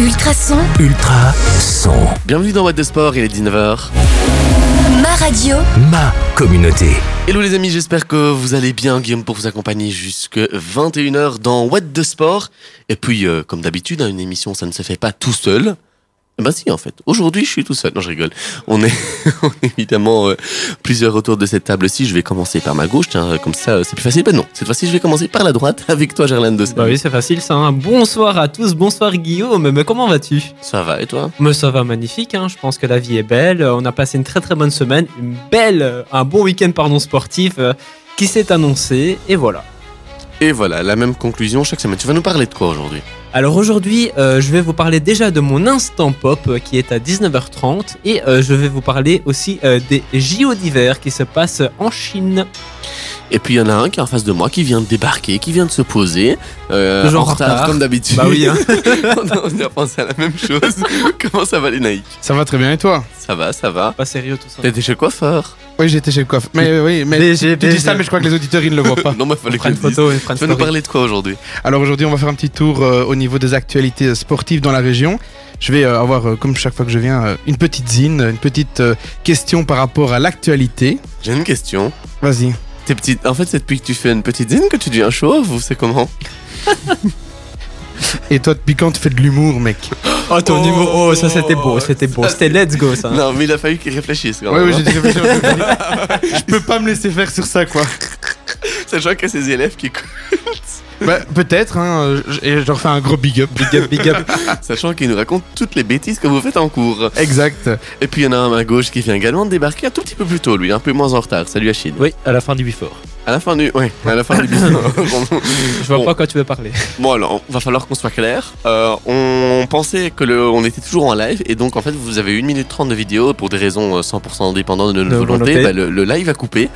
Ultrason, Ultra son. Bienvenue dans What the Sport, il est 19h. ma radio, Ma communauté. Hello les amis, j'espère que vous allez bien. Guillaume pour vous accompagner jusque 21h dans What the Sport. Et puis, euh, comme d'habitude, hein, une émission, ça ne se fait pas tout seul. Eh ben si, en fait. Aujourd'hui, je suis tout seul. Non, je rigole. On est, on est évidemment euh, plusieurs autour de cette table-ci. Je vais commencer par ma gauche, tiens, comme ça, euh, c'est plus facile. Ben non, cette fois-ci, je vais commencer par la droite avec toi, Gerlaine de Bah oui, c'est facile ça. hein. Bonsoir à tous, bonsoir Guillaume. Mais comment vas-tu? Ça va, et toi? Mais ça va magnifique. hein. Je pense que la vie est belle. On a passé une très très bonne semaine, une belle, euh, un bon week-end pardon sportif euh, qui s'est annoncé. Et voilà. Et voilà, la même conclusion chaque semaine. Tu vas nous parler de quoi aujourd'hui? Alors aujourd'hui, euh, je vais vous parler déjà de mon instant pop euh, qui est à 19h30 et euh, je vais vous parler aussi des JO d'hiver qui se passent en Chine. Et puis il y en a un qui est en face de moi, qui vient de débarquer, qui vient de se poser. euh, Toujours en en retard. comme d'habitude. Bah oui, hein. on, a, pensé à la même chose. Comment ça va les naïcs? Ça va très bien et toi? Ça va, ça va. Pas sérieux tout ça. T'étais chez le coiffeur Oui, j'étais chez le coiffre. Mais euh, oui, mais BG, tu dis ça, mais je crois que les auditeurs ils ne le voient pas. Non, mais fallait je une photo, Tu vas nous parler de quoi aujourd'hui? Alors aujourd'hui, on va faire un petit tour euh, au niveau des actualités sportives dans la région. Je vais euh, avoir, euh, comme chaque fois que je viens, euh, une petite zine, une petite euh, question par rapport à l'actualité. J'ai une question. Vas-y. T'es petite. En fait, c'est depuis que tu fais une petite zine que tu deviens chauve ou c'est comment Et toi, depuis quand tu fais de l'humour, mec Oh ton Oh, niveau, oh ça c'était beau, c'était beau, c'était let's go ça. Non, mais il a fallu qu'il réfléchisse quand même. ouais, hein. j'ai dit réfléchir un peu. Je peux pas me laisser faire sur ça, quoi. Sachant qu'il y a ses élèves qui écoutent. Bah, peut-être, hein. euh, Et je leur fais un gros big up. Big up, big up. Sachant qu'ils nous racontent toutes les bêtises que vous faites en cours. Exact. Et puis il y en a un à gauche qui vient également de débarquer un tout petit peu plus tôt, lui, un peu moins en retard. Salut Achille. Oui, à la fin du before. À la fin du. Ouais, à la fin du Je vois Bon. pas quoi tu veux parler. Bon alors, va falloir qu'on soit clair. Euh, on pensait que le, on était toujours en live et donc en fait vous avez 1 minute 30 de vidéo pour des raisons euh, 100% indépendantes de notre De volonté. volonté. bah, le, le live a coupé.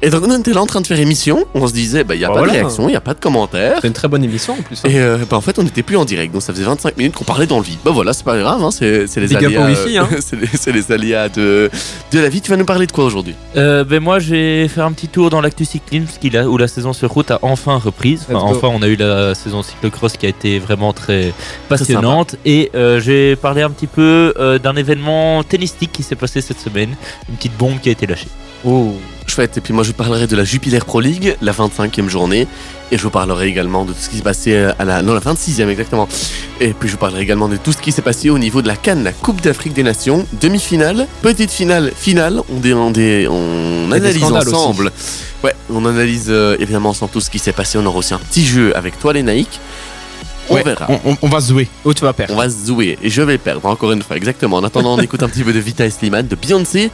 Et donc on était là en train de faire émission. On se disait bah il y a Bah pas voilà. de réaction, il y a pas de commentaires. C'est une très bonne émission en plus. hein. Et euh, bah, en fait on n'était plus en direct donc ça faisait 25 minutes qu'on parlait dans le vide. Bah voilà c'est pas grave, hein, c'est les aléas. hein. c'est les, c'est les aléas de de la vie. Tu vas nous parler de quoi aujourd'hui? Euh, ben moi, je vais faire un petit tour dans l'actu cyclisme, a- où la saison sur route a enfin reprise. Enfin, on a eu la saison cyclocross qui a été vraiment très passionnante. Et euh, j'ai parlé un petit peu euh, d'un événement tennistique qui s'est passé cette semaine. Une petite bombe qui a été lâchée. Oh. Chouette, et puis moi je parlerai de la Jupiler Pro League, la 25e journée, et je vous parlerai également de tout ce qui s'est passé euh, à la... Non, la 26e exactement. Et puis je vous parlerai également de tout ce qui s'est passé au niveau de la Cannes, la Coupe d'Afrique des Nations, demi-finale, petite finale, finale, on, dé- on, dé- analyse aussi. ensemble. Ouais, on analyse euh, évidemment ensemble tout ce qui s'est passé, on aura aussi un petit jeu avec toi les naïcs. On Ouais, verra. On, on- on va jouer. Où tu vas perdre On va se jouer et je vais perdre encore une fois, exactement. En attendant, on écoute un petit peu de Vita et Slimane, de Beyoncé.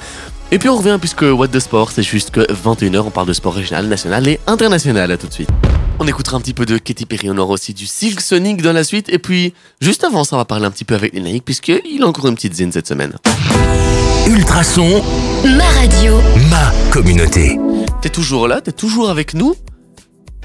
Et puis on revient puisque What the Sport, c'est juste que 21h, on parle de sport régional, national et international. À tout de suite. On écoutera un petit peu de Katy Perry, on aura aussi du Silk Sonic dans la suite. Et puis, juste avant ça, on va parler un petit peu avec les naïcs puisqu'il a encore une petite zine cette semaine. Ultrason. ma radio, Ma communauté. T'es toujours là, t'es toujours avec nous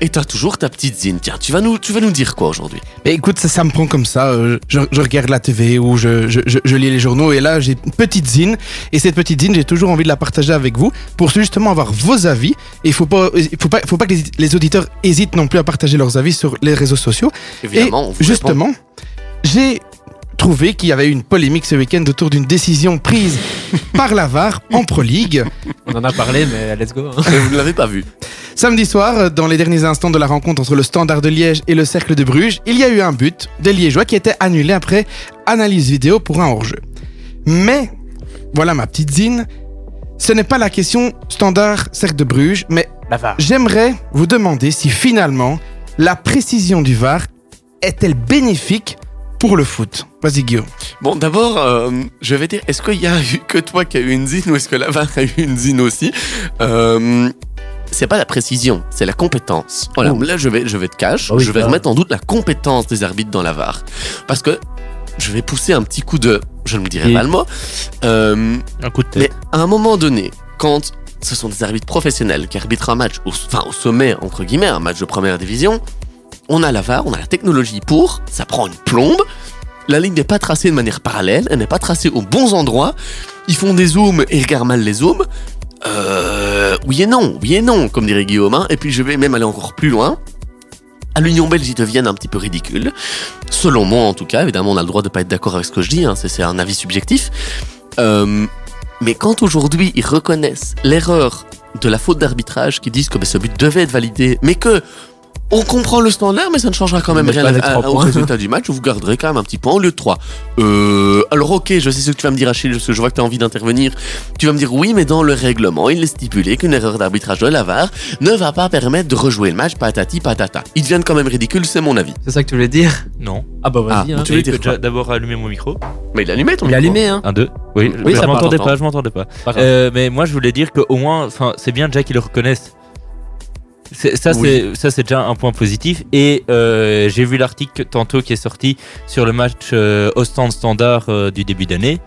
et t'as toujours ta petite zine. Tiens, tu vas nous, tu vas nous dire quoi aujourd'hui? Mais écoute, ça, ça me prend comme ça. euh, je, je regarde la TV ou je, je, je- je lis les journaux et là j'ai une petite zine. Et cette petite zine, j'ai toujours envie de la partager avec vous pour justement avoir vos avis. Et il faut pas, il faut pas, faut pas que les, les auditeurs hésitent non plus à partager leurs avis sur les réseaux sociaux. Évidemment, on et vous répond. justement, j'ai trouvé qu'il y avait eu une polémique ce week-end autour d'une décision prise par la VAR en Pro League. On en a parlé, mais let's go. hein. Vous ne l'avez pas vu. Samedi soir, dans les derniers instants de la rencontre entre le Standard de Liège et le Cercle de Bruges, il y a eu un but des Liégeois qui était annulé après analyse vidéo pour un hors-jeu. Mais, voilà ma petite zine, ce n'est pas la question Standard Cercle de Bruges, mais j'aimerais vous demander si finalement la précision du VAR est-elle bénéfique pour le foot? Vas-y Guillaume. Bon, d'abord, euh, je vais dire, est-ce qu'il y a eu que toi qui a eu une zine ou est-ce que la VAR a eu une zine aussi? Euh, C'est pas la précision, c'est la compétence. Voilà, Oh. là je vais, je vais te cash, oui, je vais remettre en doute la compétence des arbitres dans la VAR. Parce que je vais pousser un petit coup de. Je ne me dirai Et- pas le mot. Euh, Un coup de tête. mais à un moment donné, quand ce sont des arbitres professionnels qui arbitrent un match, au, enfin au sommet, entre guillemets, un match de première division, on a la VAR, on a la technologie pour, ça prend une plombe, la ligne n'est pas tracée de manière parallèle, elle n'est pas tracée aux bons endroits, ils font des zooms et regardent mal les zooms. Euh, oui et non, oui et non, comme dirait Guillaume, hein. et puis je vais même aller encore plus loin. à l'Union belge, ils deviennent un petit peu ridicules. Selon moi, en tout cas. Évidemment, on a le droit de pas être d'accord avec ce que je dis. hein, c'est un avis subjectif. Euh, mais quand aujourd'hui, ils reconnaissent l'erreur de la faute d'arbitrage, qui disent que ben, ce but devait être validé, mais que on comprend le standard, mais ça ne changera quand même Mais rien à- trois au résultat du match. Vous garderez quand même un petit point au lieu de 3. Euh, alors ok, je sais ce que tu vas me dire Achille, parce que je vois que tu as envie d'intervenir. Tu vas me dire oui, mais dans le règlement, il est stipulé qu'une erreur d'arbitrage de la VAR ne va pas permettre de rejouer le match patati patata. Ils deviennent quand même ridicules, c'est mon avis. C'est ça que tu voulais dire? Non. Ah bah vas-y. Ah, hein. tu veux Tu dire d'abord allumer mon micro? Mais il allumait ton Il micro. allumé, hein. Un, deux. Oui, Oui, je ça m'entendais part. pas, je m'entendais pas. Euh, mais moi, je voulais dire qu'au moins, enfin, c'est bien déjà qu'ils le reconnaissent. C'est- Ça, Oui. c'est ça, c'est déjà un point positif. Et euh, j'ai vu l'article tantôt qui est sorti sur le match euh, Ostende Standard euh, du début d'année,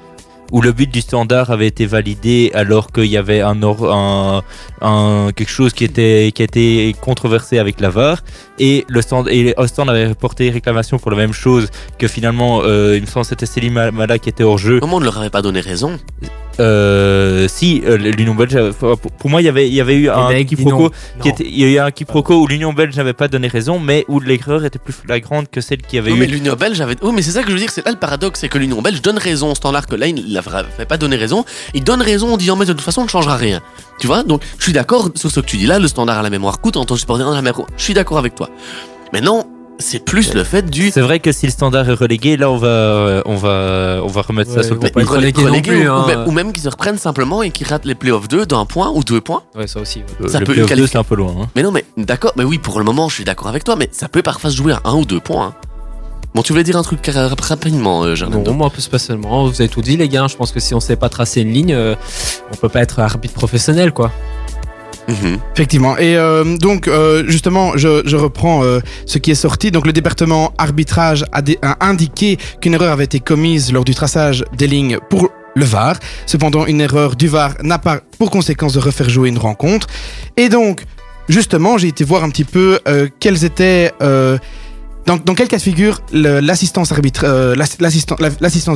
où le but du Standard avait été validé alors qu'il y avait un, or- un, un- quelque chose qui était qui a été controversé avec la VAR. Et le stand et Ostende avait porté réclamation pour la même chose que finalement, euh, il me semble que c'était Selim Mala qui était hors jeu. Comment on ne leur avait pas donné raison Euh, si euh, l'Union belge, avait- pour moi, il y avait, il y avait eu un mecs, dis quiproquo qui était, il y a eu un quiproquo où l'Union belge n'avait pas donné raison, mais où l'erreur était plus flagrante que celle qui avait eu. mais l'Union belge avait. Oui, mais c'est ça que je veux dire, c'est là le paradoxe, c'est que l'Union belge donne raison au standard que là, il ne l'avait pas donné raison. Il donne raison en disant, mais de toute façon, on ne changera rien. Tu vois? Donc, je suis d'accord sur ce que tu dis là, le standard à la mémoire coûte, en tant que supporter à la mémoire. Je suis d'accord avec toi. Maintenant, c'est plus le fait du. C'est vrai que si le standard est relégué, là on va, euh, on va, on va remettre ça sur le pas être relégué non plus, ou, hein. ou même, qu'ils se reprennent simplement et qu'ils ratent les playoffs 2 d'un point ou deux points. Ouais, ça aussi. ouais. Euh, ça le peut playoff qualifier- 2, c'est un peu loin. hein. Mais non, mais d'accord, mais oui, pour le moment, je suis d'accord avec toi, mais ça peut parfois se jouer à un ou deux points. hein. Bon, tu voulais dire un truc ra- rapidement, euh, Non, moi, plus spécialement, vous avez tout dit, les gars. Je pense que si on sait pas tracer une ligne, euh, on peut pas être arbitre professionnel, quoi. Mhm. Effectivement. Et euh, donc, euh, justement, je, reprends euh, ce qui est sorti. Donc, le département arbitrage a, indiqué qu'une erreur avait été commise lors du traçage des lignes pour le VAR. Cependant, une erreur du VAR n'a pas pour conséquence de refaire jouer une rencontre. Et donc, justement, j'ai été voir un petit peu quels étaient... dans, dans quel cas de figure l'assistance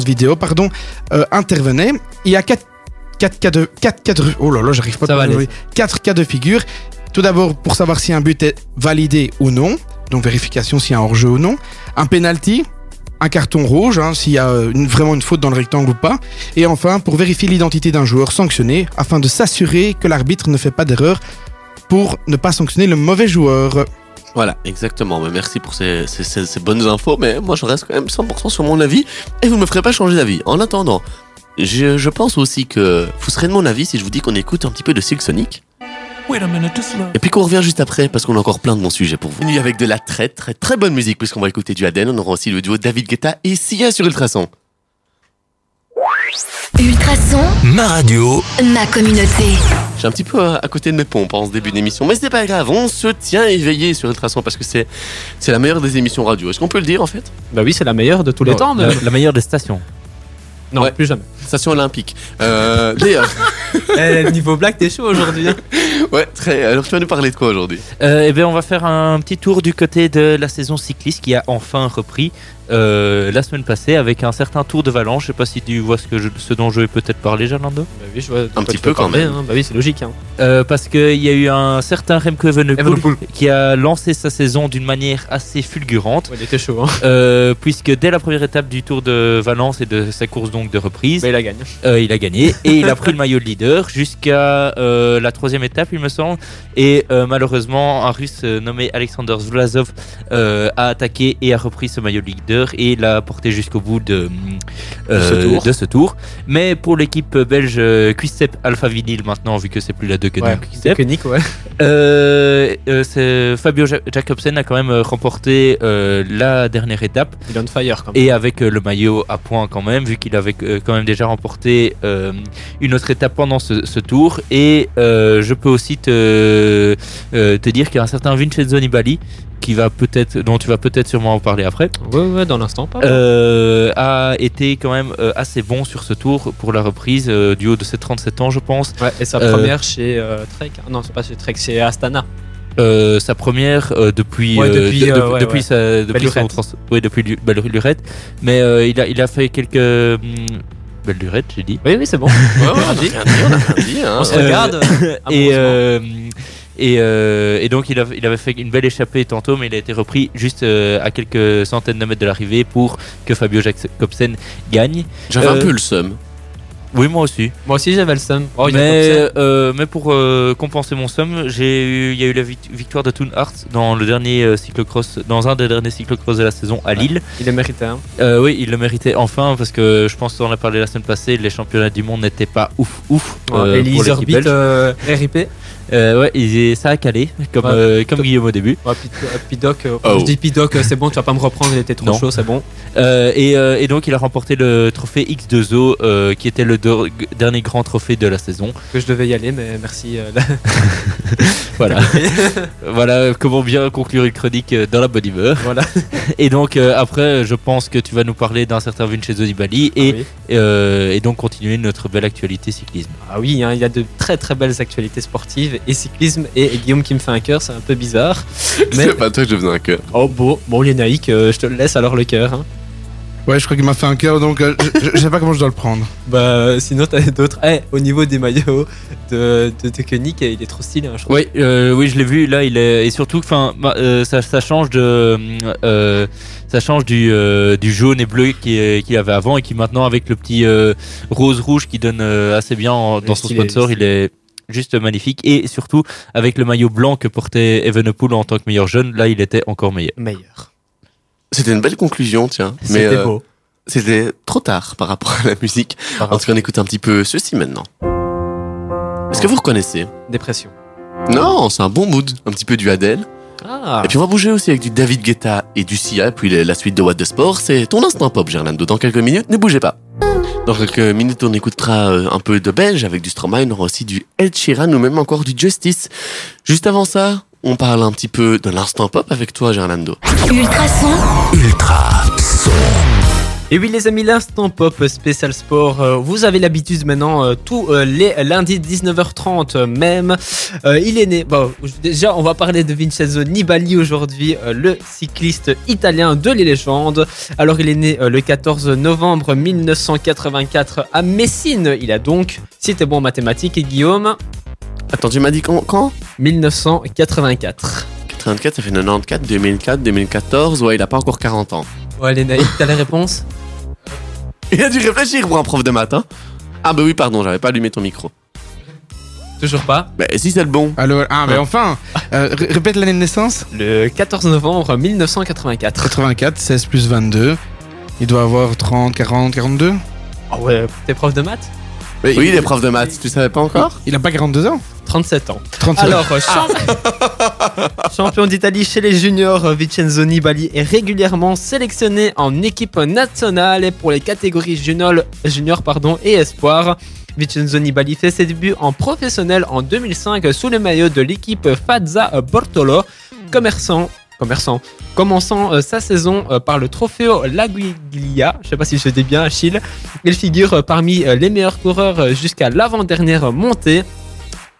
vidéo, pardon, intervenait Il y a quatre, quatre cas de, quatre cas de, oh là là, j'arrive pas Ça à va parler. aller. quatre cas de figure. Tout d'abord, pour savoir si un but est validé ou non, donc vérification s'il y a un hors-jeu ou non. Un penalty, un carton rouge, hein, s'il y a euh, une- vraiment une faute dans le rectangle ou pas. Et enfin, pour vérifier l'identité d'un joueur sanctionné, afin de s'assurer que l'arbitre ne fait pas d'erreur pour ne pas sanctionner le mauvais joueur. Voilà, exactement. Mais merci pour ces, ces- ces- ces bonnes infos, mais moi je reste quand même 100% sur mon avis et vous ne me ferez pas changer d'avis. En attendant, je, je pense aussi que vous serez de mon avis si je vous dis qu'on écoute un petit peu de Silk Sonic. Et puis qu'on revient juste après parce qu'on a encore plein de bons sujets pour vous. Venu avec de la très très très bonne musique puisqu'on va écouter du Aden. On aura aussi le duo David Guetta et Sia sur Ultrason. Ultrason, Ma radio, ma communauté. J'ai un petit peu à, à côté de mes pompes en ce début d'émission, mais c'est pas grave. On se tient éveillé sur Ultrason parce que c'est c'est la meilleure des émissions radio. Est-ce qu'on peut le dire en fait? Bah oui, c'est la meilleure de tous les temps, la, meilleure des stations. Non, Ouais. plus jamais. Station olympique. Euh, D'ailleurs, Eh, niveau blague, t'es chaud aujourd'hui. hein. ouais, très. Alors tu vas nous parler de quoi aujourd'hui? Euh, eh bien, on va faire un petit tour du côté de la saison cycliste qui a enfin repris euh, la semaine passée avec un certain Tour de Valence. Je sais pas si tu vois ce, que je- ce dont je vais peut-être parler, Gerlando? Bah oui, je vois quoi petit peu quand parler, même. hein. Bah oui, c'est logique. Hein. Euh, parce qu'il y a eu un certain Remco Evenepoel Evenepoel. qui a lancé sa saison d'une manière assez fulgurante. Ouais, il était chaud. Hein. euh, puisque dès la première étape du Tour de Valence et de sa course donc de reprise, Bah, il a gagné. euh, il a gagné et il a pris le maillot de leader jusqu'à euh, la troisième étape, il me semble. Et euh, malheureusement, un Russe nommé Alexander Vlasov a attaqué et a repris ce maillot de leader et l'a porté jusqu'au bout de, ce tour. de ce tour. Mais pour l'équipe belge Quickstep Alpha Vinyl maintenant, vu que c'est plus la deux que Ouais, c'est- Fabio Ja- Jacobsen a quand même remporté la dernière étape Il est on fire quand même. et avec le maillot à point quand même, vu qu'il avait quand même déjà remporté euh, une autre étape pendant ce, ce tour. Et euh, je peux aussi te, euh, te dire qu'il y a un certain Vincenzo Nibali qui va peut-être, dont tu vas peut-être sûrement en parler après, Ouais, ouais, dans l'instant, euh, a été quand même euh, assez bon sur ce tour pour la reprise euh, du haut de ses 37 ans, je pense. Ouais, et sa Euh, première chez euh, Trek. Ah, Non, c'est pas chez Trek, c'est Astana. Euh, sa première euh, depuis euh, depuis, euh, sa depuis son Belle-Lurette. trans- ouais, depuis belle lurette mais euh, il a il a fait quelques hum, belle lurette j'ai dit Oui, oui, c'est bon. Ouais, ouais, on a rien dit, on a rien dit. Hein. On se Euh, regarde. et amoureusement. euh, Et, euh, et donc il, avait- il avait fait une belle échappée tantôt, mais il a été repris juste euh, à quelques centaines de mètres de l'arrivée pour que Fabio Jacobsen gagne. J'avais un Euh, peu le seum. Oui, moi aussi. Moi aussi j'avais le seum. Oh, mais, euh, mais pour euh, compenser mon eu, il y a eu la vict- victoire de Toon Hart dans le dernier euh, cyclocross, dans un des derniers cyclocross de la saison à Lille. il est mérité. Hein. Euh, oui, il le méritait enfin parce que je pense qu'on en a parlé la semaine passée, les championnats du monde n'étaient pas ouf ouf. pour Orbit, belge. euh, RIP. Euh, ouais, et ça a calé comme Ouais. euh, comme Guillaume au début. Ouais, Pid- Pidoc, euh, Oh. je dis Pidoc, c'est bon, tu vas pas me reprendre, il était trop Non. chaud, c'est bon. Et, et donc il a remporté le trophée X2O euh, qui était le dernier grand trophée de la saison. Que je devais y aller, mais merci. là. Voilà. voilà comment bien conclure une chronique dans la bonne humeur. voilà. Et donc après, je pense que tu vas nous parler d'un certain Vincenzo Nibali et, Ah oui. euh, et donc continuer notre belle actualité cyclisme. Ah oui, hein, il y a de très très belles actualités sportives et cyclisme et Guillaume qui me fait un cœur, c'est un peu bizarre. Mais C'est pas toi que je faisais un cœur. oh bon, bon Lénaïque, euh, je te le laisse alors le cœur. hein. Ouais, je crois qu'il m'a fait un cœur, donc euh, je, sais pas comment je dois le prendre. Bah euh, sinon t'as d'autres. Eh, au niveau des maillots de de, de Koenig, il est trop stylé, hein, je trouve. Oui, euh, oui, je l'ai vu. Là, il est et surtout, enfin, bah, euh, ça, ça change de, euh, ça change du, euh, du jaune et bleu qu'il avait avant et qui maintenant avec le petit euh, rose rouge qui donne euh, assez bien en- dans son sponsor, il est juste magnifique et surtout avec le maillot blanc que portait Evenepoel en tant que meilleur jeune, là, il était encore meilleur. Meilleur. C'était une belle conclusion, tiens. Mais C'était euh, beau. c'était trop tard par rapport à la musique. Par En tout cas, on écoute un petit peu ceci maintenant. Est-ce que vous reconnaissez? Dépression. Non, c'est un bon mood. Un petit peu du Adele. Ah. Et puis on va bouger aussi avec du David Guetta et du Sia. Puis la suite de What the Sport, c'est ton instant pop, Gerlando. Dans quelques minutes, ne bougez pas. Dans quelques minutes, on écoutera euh, un peu de belge avec du Stromae. On aura aussi du Ed Sheeran ou même encore du Justice. Juste avant ça, on parle un petit peu de l'instant pop avec toi, Gerlando. Ultrason, Ultra son. Et oui les amis, l'instant pop spécial sport, euh, vous avez l'habitude maintenant, euh, tous euh, les lundis 19h30 euh, même, Euh, il est né, bon déjà on va parler de Vincenzo Nibali aujourd'hui, euh, le cycliste italien de les légendes. Alors il est né euh, le 14 novembre 1984 à Messine, il a donc, si t'es bon en mathématiques, et Guillaume, Attends, tu m'as dit quand, quand? 1984. 84, ça fait 94, 2004, 2014. Ouais, il a pas encore 40 ans. Ouais les naïfs, t'as la réponse Il a dû réfléchir pour un prof de maths, hein. Ah bah oui, pardon, j'avais pas allumé ton micro. Toujours pas Bah si c'est le bon. Alors, ah, mais enfin euh, ré- Répète l'année de naissance Le 14 novembre 1984. 84, 16 plus 22. Il doit avoir 30, 40, 42 Ah ouais, t'es prof de maths? Oui, il est prof de maths, tu savais pas encore Il a pas 42 ans 37 ans. 37 Alors, euh, champ- champion d'Italie chez les juniors, euh, Vincenzo Nibali est régulièrement sélectionné en équipe nationale pour les catégories junior, junior pardon, et espoir. Vincenzo Nibali fait ses débuts en professionnel en 2005 sous le maillot de l'équipe Fazza Bortolo, commerçant. Commençant euh, sa saison euh, par le Trofeo Laguiglia, je sais pas si je dis bien, Achille, il figure euh, parmi les meilleurs coureurs jusqu'à l'avant-dernière montée.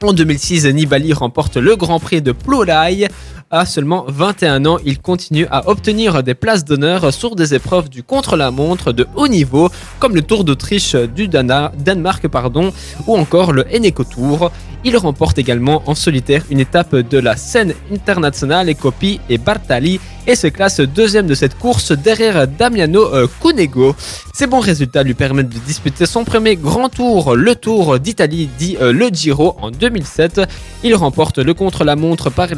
En 2006, Nibali remporte le Grand Prix de Plorai. À seulement 21 ans, il continue à obtenir des places d'honneur sur des épreuves du contre-la-montre de haut niveau, comme le Tour d'Autriche du Dana- Danemark pardon, ou encore le Eneco Tour. Il remporte également en solitaire une étape de la scène internationale et copie et Bartali et se classe deuxième de cette course derrière Damiano euh, Cunego. Ces bons résultats lui permettent de disputer son premier grand tour, le Tour d'Italie, dit euh, le Giro en 2007. Il remporte le contre-la-montre par,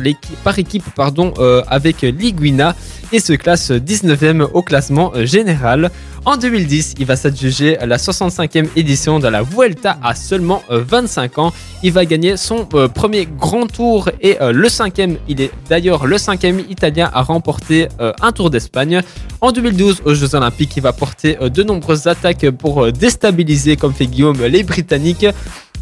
par équipe pardon, euh, avec Liguina et se classe 19e au classement euh, général. En 2010, il va s'adjuger la 65e édition de la Vuelta à seulement euh, 25 ans. Il va gagner son euh, premier grand tour et euh, le cinquième. Il est d'ailleurs le cinquième italien à remporter euh, un Tour d'Espagne. En 2012, aux Jeux Olympiques, il va porter euh, de nombreuses attaques pour euh, déstabiliser, comme fait Guillaume, les Britanniques.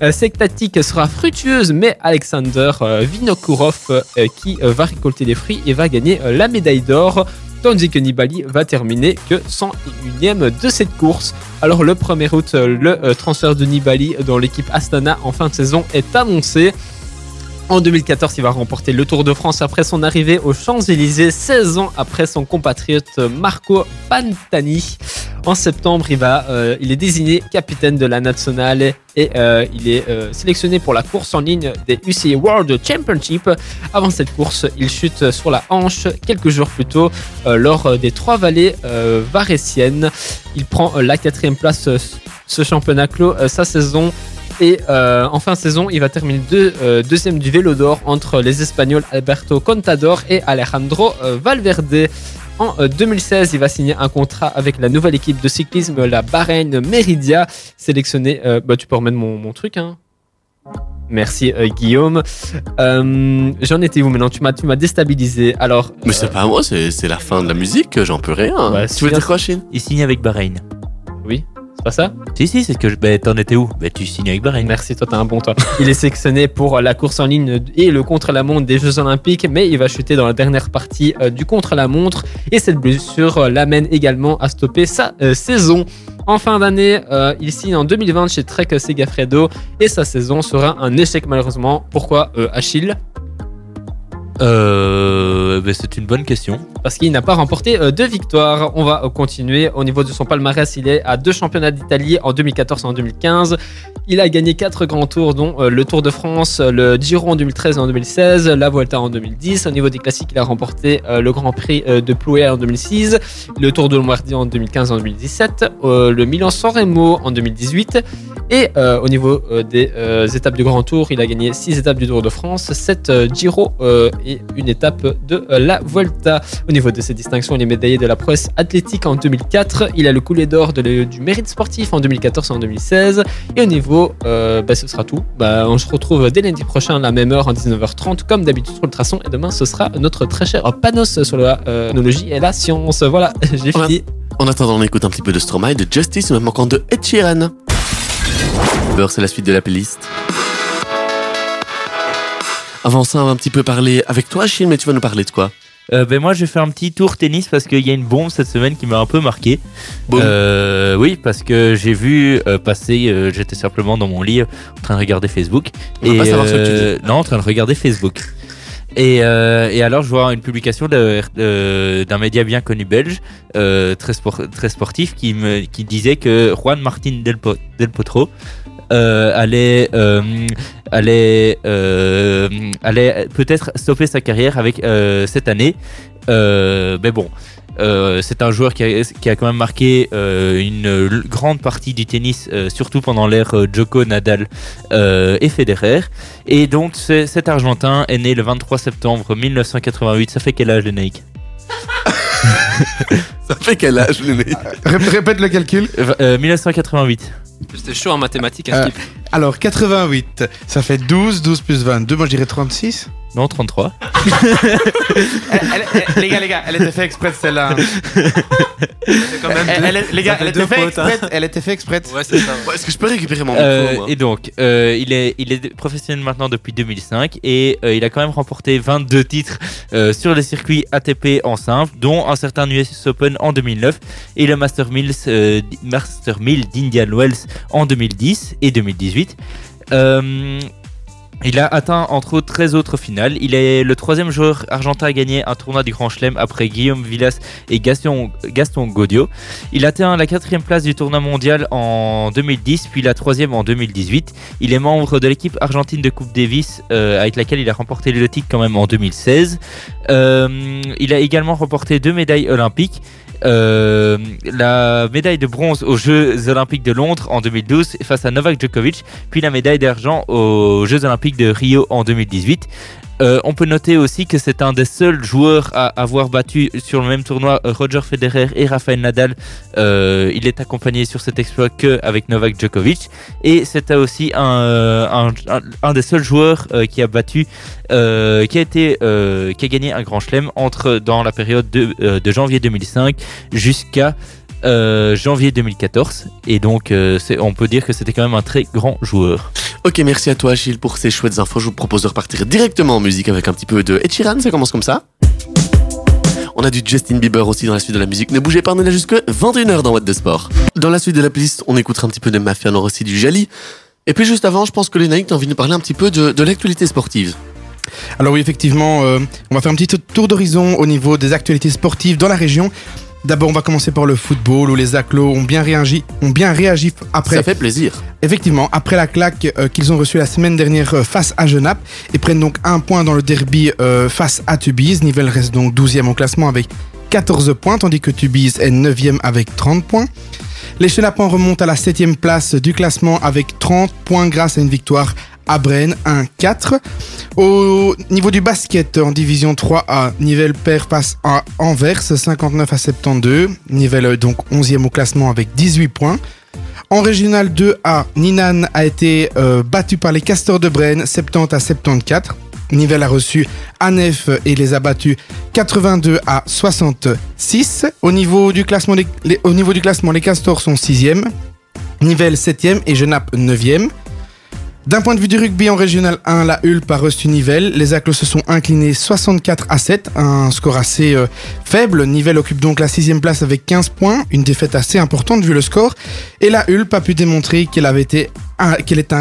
Euh, cette tactique sera fructueuse, mais Alexander euh, Vinokourov, euh, qui va récolter les fruits et va gagner la médaille d'or, tandis que Nibali va terminer que 101ème de cette course. Alors le 1er août, le transfert de Nibali dans l'équipe Astana en fin de saison est annoncé. En 2014, il va remporter le Tour de France après son arrivée aux Champs-Élysées, 16 ans après son compatriote Marco Pantani. En septembre, euh, il est désigné capitaine de la nationale et euh, il est euh, sélectionné pour la course en ligne des UCI World Championship. Avant cette course, il chute sur la hanche quelques jours plus tôt lors des trois vallées varétiennes. Il prend la quatrième place. ce championnat clos sa saison. Et en fin de saison, il va terminer deux, deuxième du vélo d'or entre les Espagnols Alberto Contador et Alejandro Valverde. En euh, 2016, il va signer un contrat avec la nouvelle équipe de cyclisme, la Bahreïn Meridia, sélectionné. euh, bah, tu peux remettre mon, mon truc, hein. Merci euh, Guillaume. Euh, J'en étais où maintenant? Tu m'as tu m'as déstabilisé. Alors, Mais c'est pas moi, c'est c'est la fin de la musique, j'en peux rien. Ouais, tu veux dire quoi, Chine? Il signe avec Bahreïn. Pas ça Si, si, c'est ce que je. Ben, t'en étais où Ben, tu signes avec Bahreïn. Merci, toi, t'as un bon toi. Il est sélectionné pour la course en ligne et le contre-la-montre des Jeux Olympiques, mais il va chuter dans la dernière partie euh, du contre-la-montre. Et cette blessure euh, l'amène également à stopper sa euh, saison. En fin d'année, euh, il signe en 2020 chez Trek Segafredo et sa saison sera un échec malheureusement. Pourquoi euh, Achille? Euh. Ben, c'est une bonne question. parce qu'il n'a pas remporté euh, de victoires. On va continuer. Au niveau de son palmarès, il est à deux championnats d'Italie en 2014 et en 2015. Il a gagné quatre grands tours, dont euh, le Tour de France, le Giro en 2013 et en 2016, la Vuelta en 2010. Au niveau des classiques, il a remporté euh, le Grand Prix euh, de Plouay en 2006, le Tour de Lombardie en 2015 et en 2017, euh, le Milan-San Remo en 2018. Et au niveau des étapes du Grand Tour, il a gagné 6 étapes du Tour de France, 7 Giro et une étape de la Volta. Au niveau de ses distinctions, il est médaillé de la prouesse athlétique en 2004. Il a le coulé d'or du mérite sportif en 2014 et en 2016. Et au niveau, euh, bah, ce sera tout. Bah, on se retrouve dès lundi prochain à la même heure en 19h30 comme d'habitude sur le traçon. Et demain, ce sera notre très cher Panos sur la technologie et la science. Voilà, j'ai fini. En attendant, on écoute un petit peu de Stromae, de Justice, même encore de Ed Sheeran. C'est la suite de la playlist. Avant ça, on va un petit peu parler avec toi, Chine, mais tu vas nous parler de quoi? Euh, ben moi, je vais faire un petit tour tennis parce qu'il y a une bombe cette semaine qui m'a un peu marqué. Euh, oui, parce que j'ai vu euh, passer, j'étais simplement dans mon lit en train de regarder Facebook. On va pas savoir ce que tu Non, en train de regarder Facebook. Et, et alors, je vois une publication d'un média bien connu belge, très, sport- très sportif, qui, me, qui disait que Juan Martin Del, Po- Del Potro allait, euh, allait, euh, allait peut-être stopper sa carrière avec euh, cette année. Euh, mais bon, euh, c'est un joueur qui a, quand même marqué euh, une grande partie du tennis, euh, surtout pendant l'ère euh, Djoko, Nadal euh, et Federer. Et donc, cet Argentin est né le 23 septembre 1988. Ça fait quel âge, Lénaïque? Ça fait quel âge, le mec Ré- Répète le calcul. Euh, euh, 1988. C'était chaud en mathématiques, Euh, un skip. Alors, 88, ça fait 12, 12 plus 22, moi je dirais 36. Non, 33. les gars, les gars, elle était fait exprès celle-là. hein. C'est quand même deux. les gars, fait elle deux était fait hein. exprès. Elle était fait exprès. Ouais, c'est ça. Ouais, Est-ce que je peux récupérer mon micro Euh, moi et donc, euh, il, est, il est professionnel maintenant depuis 2005 et euh, il a quand même remporté 22 titres euh, sur les circuits ATP en simple, dont un certain US Open en 2009 et le Master Mills, euh, Master Mill d'Indian Wells en 2010 et 2018. Euh, il a atteint entre autres 13 autres finales. Il est le troisième joueur argentin à gagner un tournoi du Grand Chelem après Guillaume Villas et Gaston, Gaston Gaudio. Il atteint la quatrième place du tournoi mondial en 2010, puis la troisième en 2018. Il est membre de l'équipe argentine de Coupe Davis, euh, avec laquelle il a remporté le titre quand même en 2016. Euh, il a également remporté deux médailles olympiques. Euh, la médaille de bronze aux Jeux Olympiques de Londres en 2012 face à Novak Djokovic, puis la médaille d'argent aux Jeux Olympiques de Rio en 2018. Euh, on peut noter aussi que c'est un des seuls joueurs à avoir battu sur le même tournoi euh, Roger Federer et Rafael Nadal. Euh, il est accompagné sur cet exploit que avec Novak Djokovic. Et c'était aussi un, des seuls joueurs qui a battu, qui a été, gagné un grand chelem entre dans la période de, de janvier 2005 jusqu'à janvier 2014. Et donc, euh, on peut dire que c'était quand même un très grand joueur. Ok, merci à toi, Achille, pour ces chouettes infos. Je vous propose de repartir directement en musique avec un petit peu de Ed Sheeran. Ça commence comme ça. On a du Justin Bieber aussi dans la suite de la musique. Ne bougez pas, on est là jusque 21h dans What the Sport. Dans la suite de la playlist, on écoutera un petit peu de Mafia, aura aussi du Jali. Et puis juste avant, je pense que les Naïcs ont envie de nous parler un petit peu de, de l'actualité sportive. Alors oui, effectivement, euh, on va faire un petit tour d'horizon au niveau des actualités sportives dans la région. D'abord, on va commencer par le football où les Aclos ont bien réagi, ont bien réagi après. Ça fait plaisir. Effectivement, après la claque euh, qu'ils ont reçue la semaine dernière euh, face à Genappe et prennent donc un point dans le derby euh, face à Tubize. Nivelles reste donc 12e au classement avec 14 points, tandis que Tubize est 9e avec 30 points. Les Chenapans remontent à la 7e place du classement avec 30 points grâce à une victoire à Brenne 1-4. Au niveau du basket en division 3A, Nivelles perd face à Anvers 59 à 72. Nivelles est donc 11e au classement avec 18 points. En régional 2A, Ninan a été euh, battu par les Castors de Brenne 70 à 74. Nivelles a reçu Anef et les a battus 82 à 66. Au niveau du classement, les, les- au niveau du classement, les Castors sont 6e, Nivelles 7e et Genappe 9e. D'un point de vue du rugby en régional 1, la Hulpe a reçu Nivelles. Les Aclos se sont inclinés 64 à 7, un score assez euh, faible. Nivelles occupe donc la sixième place avec 15 points, une défaite assez importante vu le score. Et la Hulpe a pu démontrer qu'elle avait été qu'elle est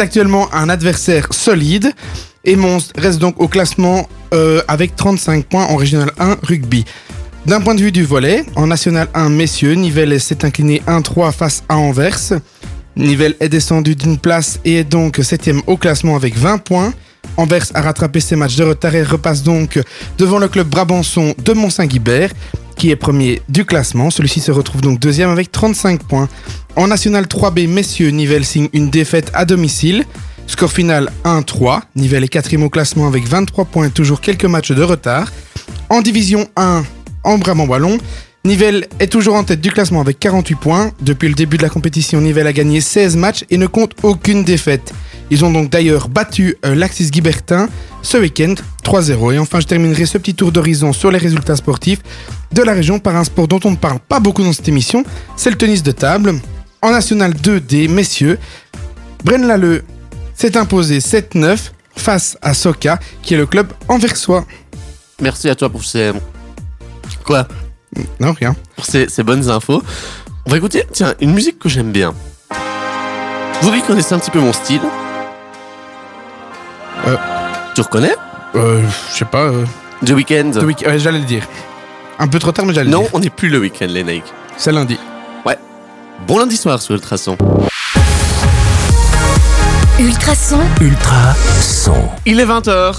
actuellement un adversaire solide. Et Monstre reste donc au classement euh, avec 35 points en régional 1 rugby. D'un point de vue du volet, en national 1 messieurs, Nivelles s'est incliné 1-3 face à Anvers. Nivelles est descendu d'une place et est donc 7ème au classement avec 20 points. Anvers a rattrapé ses matchs de retard et repasse donc devant le club Brabançon de Mont-Saint-Guibert, qui est premier du classement. Celui-ci se retrouve donc deuxième avec 35 points. En National 3B, messieurs, Nivelles signe une défaite à domicile. Score final 1-3. Nivelles est quatrième au classement avec 23 points toujours quelques matchs de retard. En Division 1, en Brabant-Wallon, Nivelles est toujours en tête du classement avec 48 points. Depuis le début de la compétition, Nivelles a gagné 16 matchs et ne compte aucune défaite. Ils ont donc d'ailleurs battu euh, l'Axis Guibertin ce week-end 3-0. Et enfin, je terminerai ce petit tour d'horizon sur les résultats sportifs de la région par un sport dont on ne parle pas beaucoup dans cette émission, c'est le tennis de table. En National 2D, messieurs, Braine-l'Alleud s'est imposé 7-9 face à Soka, qui est le club anversois. Merci à toi pour ces. Quoi? Non, rien. Pour ces, ces bonnes infos. On va écouter, tiens, une musique que j'aime bien. Vous reconnaissez un petit peu mon style Euh. Tu reconnais? Euh, je sais pas. euh, The Weeknd The Week- ouais, j'allais le dire. Un peu trop tard, mais j'allais le Non, dire. on n'est plus le week-end, les Nike. C'est lundi. Bon lundi soir sur Ultrason. Ultrason, Ultra son. Il est 20h.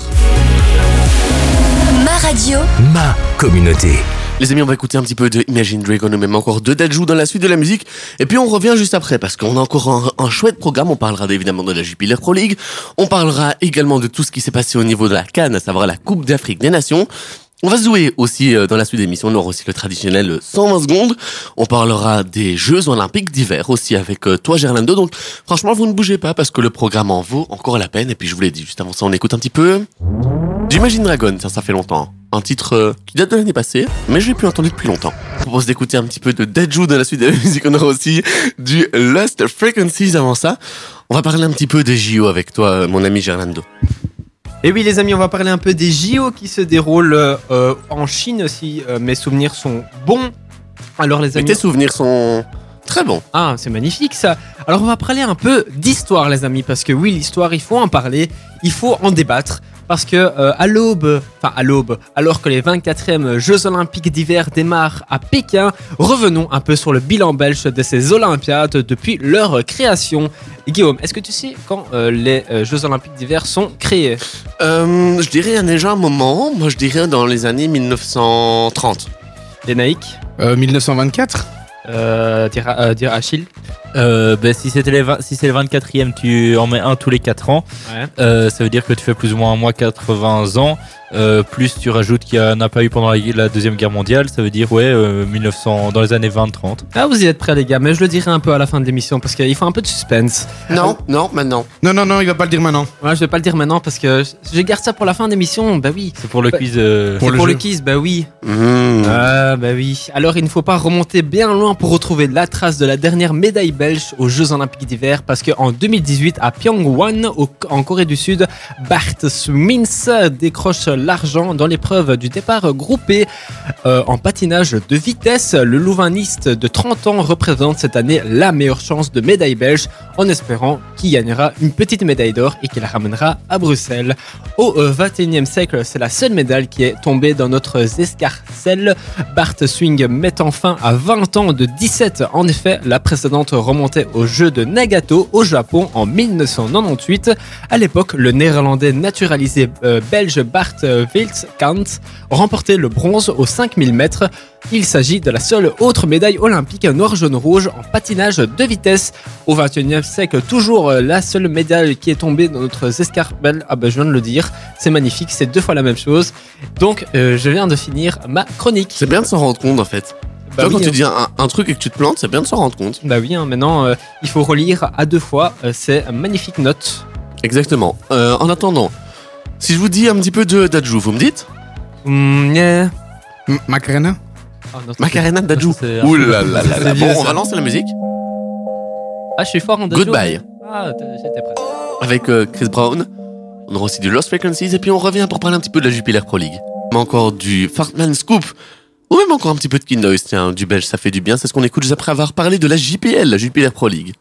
ma radio, Ma communauté. Les amis, on va écouter un petit peu de Imagine Dragon ou même encore de Dajou dans la suite de la musique. Et puis on revient juste après parce qu'on a encore un, chouette programme. On parlera évidemment de la Jupiler Pro League. On parlera également de tout ce qui s'est passé au niveau de la Cannes, à savoir la Coupe d'Afrique des Nations. On va se jouer aussi euh, dans la suite de l'émission. On aura aussi le traditionnel euh, 120 secondes. On parlera des Jeux Olympiques d'hiver aussi avec euh, toi, Gerlando. Donc franchement, vous ne bougez pas parce que le programme en vaut encore la peine. Et puis je vous l'ai dit juste avant ça, on écoute un petit peu d'Imagine Dragon. Tiens, ça fait longtemps. Un titre euh, qui date de l'année passée, mais je l'ai plus entendu depuis longtemps. Je propose d'écouter un petit peu de Deadju dans la suite de la musique. On aura aussi du Lost Frequencies avant ça. On va parler un petit peu des JO avec toi, euh, mon ami Gerlando. Et oui, les amis, on va parler un peu des JO qui se déroulent euh, en Chine, si euh, mes souvenirs sont bons. Alors, les Mais amis. tes souvenirs sont très bons. Ah, c'est magnifique ça. Alors, on va parler un peu d'histoire, les amis, parce que oui, l'histoire, il faut en parler, il faut en débattre. Parce que euh, à l'aube, enfin à l'aube, alors que les 24e Jeux Olympiques d'hiver démarrent à Pékin, revenons un peu sur le bilan belge de ces Olympiades depuis leur création. Guillaume, est-ce que tu sais quand euh, les euh, Jeux Olympiques d'hiver sont créés? Euh, je dirais il y a déjà un moment. Moi, je dirais dans les années 1930. Les Naïk Euh, 1924 euh, dire, euh, dire Achille? Euh, ben, si c'était les si c'est le 24e, tu en mets un tous les 4 ans. Ouais. Euh, ça veut dire que tu fais plus ou moins un mois 80 ans. Euh, plus tu rajoutes qu'il n'y en a pas eu pendant la, la Deuxième Guerre mondiale. Ça veut dire, ouais, euh, 1900, dans les années 20-30. Ah, vous y êtes prêts, les gars, mais je le dirai un peu à la fin de l'émission parce qu'il faut un peu de suspense. Non, non, maintenant. Non, non, non, il va pas le dire maintenant. Ouais, je vais pas le dire maintenant parce que je garde ça pour la fin d'émission. Bah oui. C'est pour le Bah, quiz. euh, Pour C'est le pour le kiss, bah oui. Mmh. Ah, bah oui. Alors, il ne faut pas remonter bien loin pour retrouver la trace de la dernière médaille belge aux Jeux Olympiques d'hiver parce qu'en 2018, à Pyongyang, au- en Corée du Sud, Bart Smins décroche l'argent dans l'épreuve du départ groupé euh, en patinage de vitesse. Le Louvainiste de 30 ans représente cette année la meilleure chance de médaille belge en espérant qu'il gagnera une petite médaille d'or et qu'il la ramènera à Bruxelles. Au euh, 21e siècle, c'est la seule médaille qui est tombée dans notre escarcelle. Bart Swing mettant fin à 20 ans de 17. En effet, la précédente remontait au jeu de Nagato au Japon en 1998. À l'époque, le néerlandais naturalisé euh, belge Bart Wiltkant remportait le bronze aux 5000 mètres. Il s'agit de la seule autre médaille olympique noir-jaune-rouge en patinage de vitesse. Au 21e siècle, toujours euh, la seule médaille qui est tombée dans notre escarpelle. Ah ben je viens de le dire, c'est magnifique, c'est deux fois la même chose. Donc euh, je viens de finir ma chronique. C'est bien de s'en rendre compte en fait. Bah tu vois, oui, quand tu hein. dis un, un truc et que tu te plantes, c'est bien de s'en rendre compte. Bah oui, hein, maintenant euh, il faut relire à deux fois euh, ces magnifiques notes. Exactement. Euh, en attendant, si je vous dis un petit peu de d'Adjou, vous me dites? Mm, yeah. Macarena? Non, Macarena d'Adjou. Ouh là là là Bon, on va lancer la musique. Ah, je suis fort en deux Goodbye. Ah, j'étais prêt. Avec euh, Chris Brown. On aura aussi du Lost Frequencies et puis on revient pour parler un petit peu de la Jupiler Pro League. Mais encore du Fartman Scoop. Ou même encore un petit peu de Kindois, tiens, du belge, ça fait du bien. C'est ce qu'on écoute juste après avoir parlé de la JPL, la Jupiler Pro League.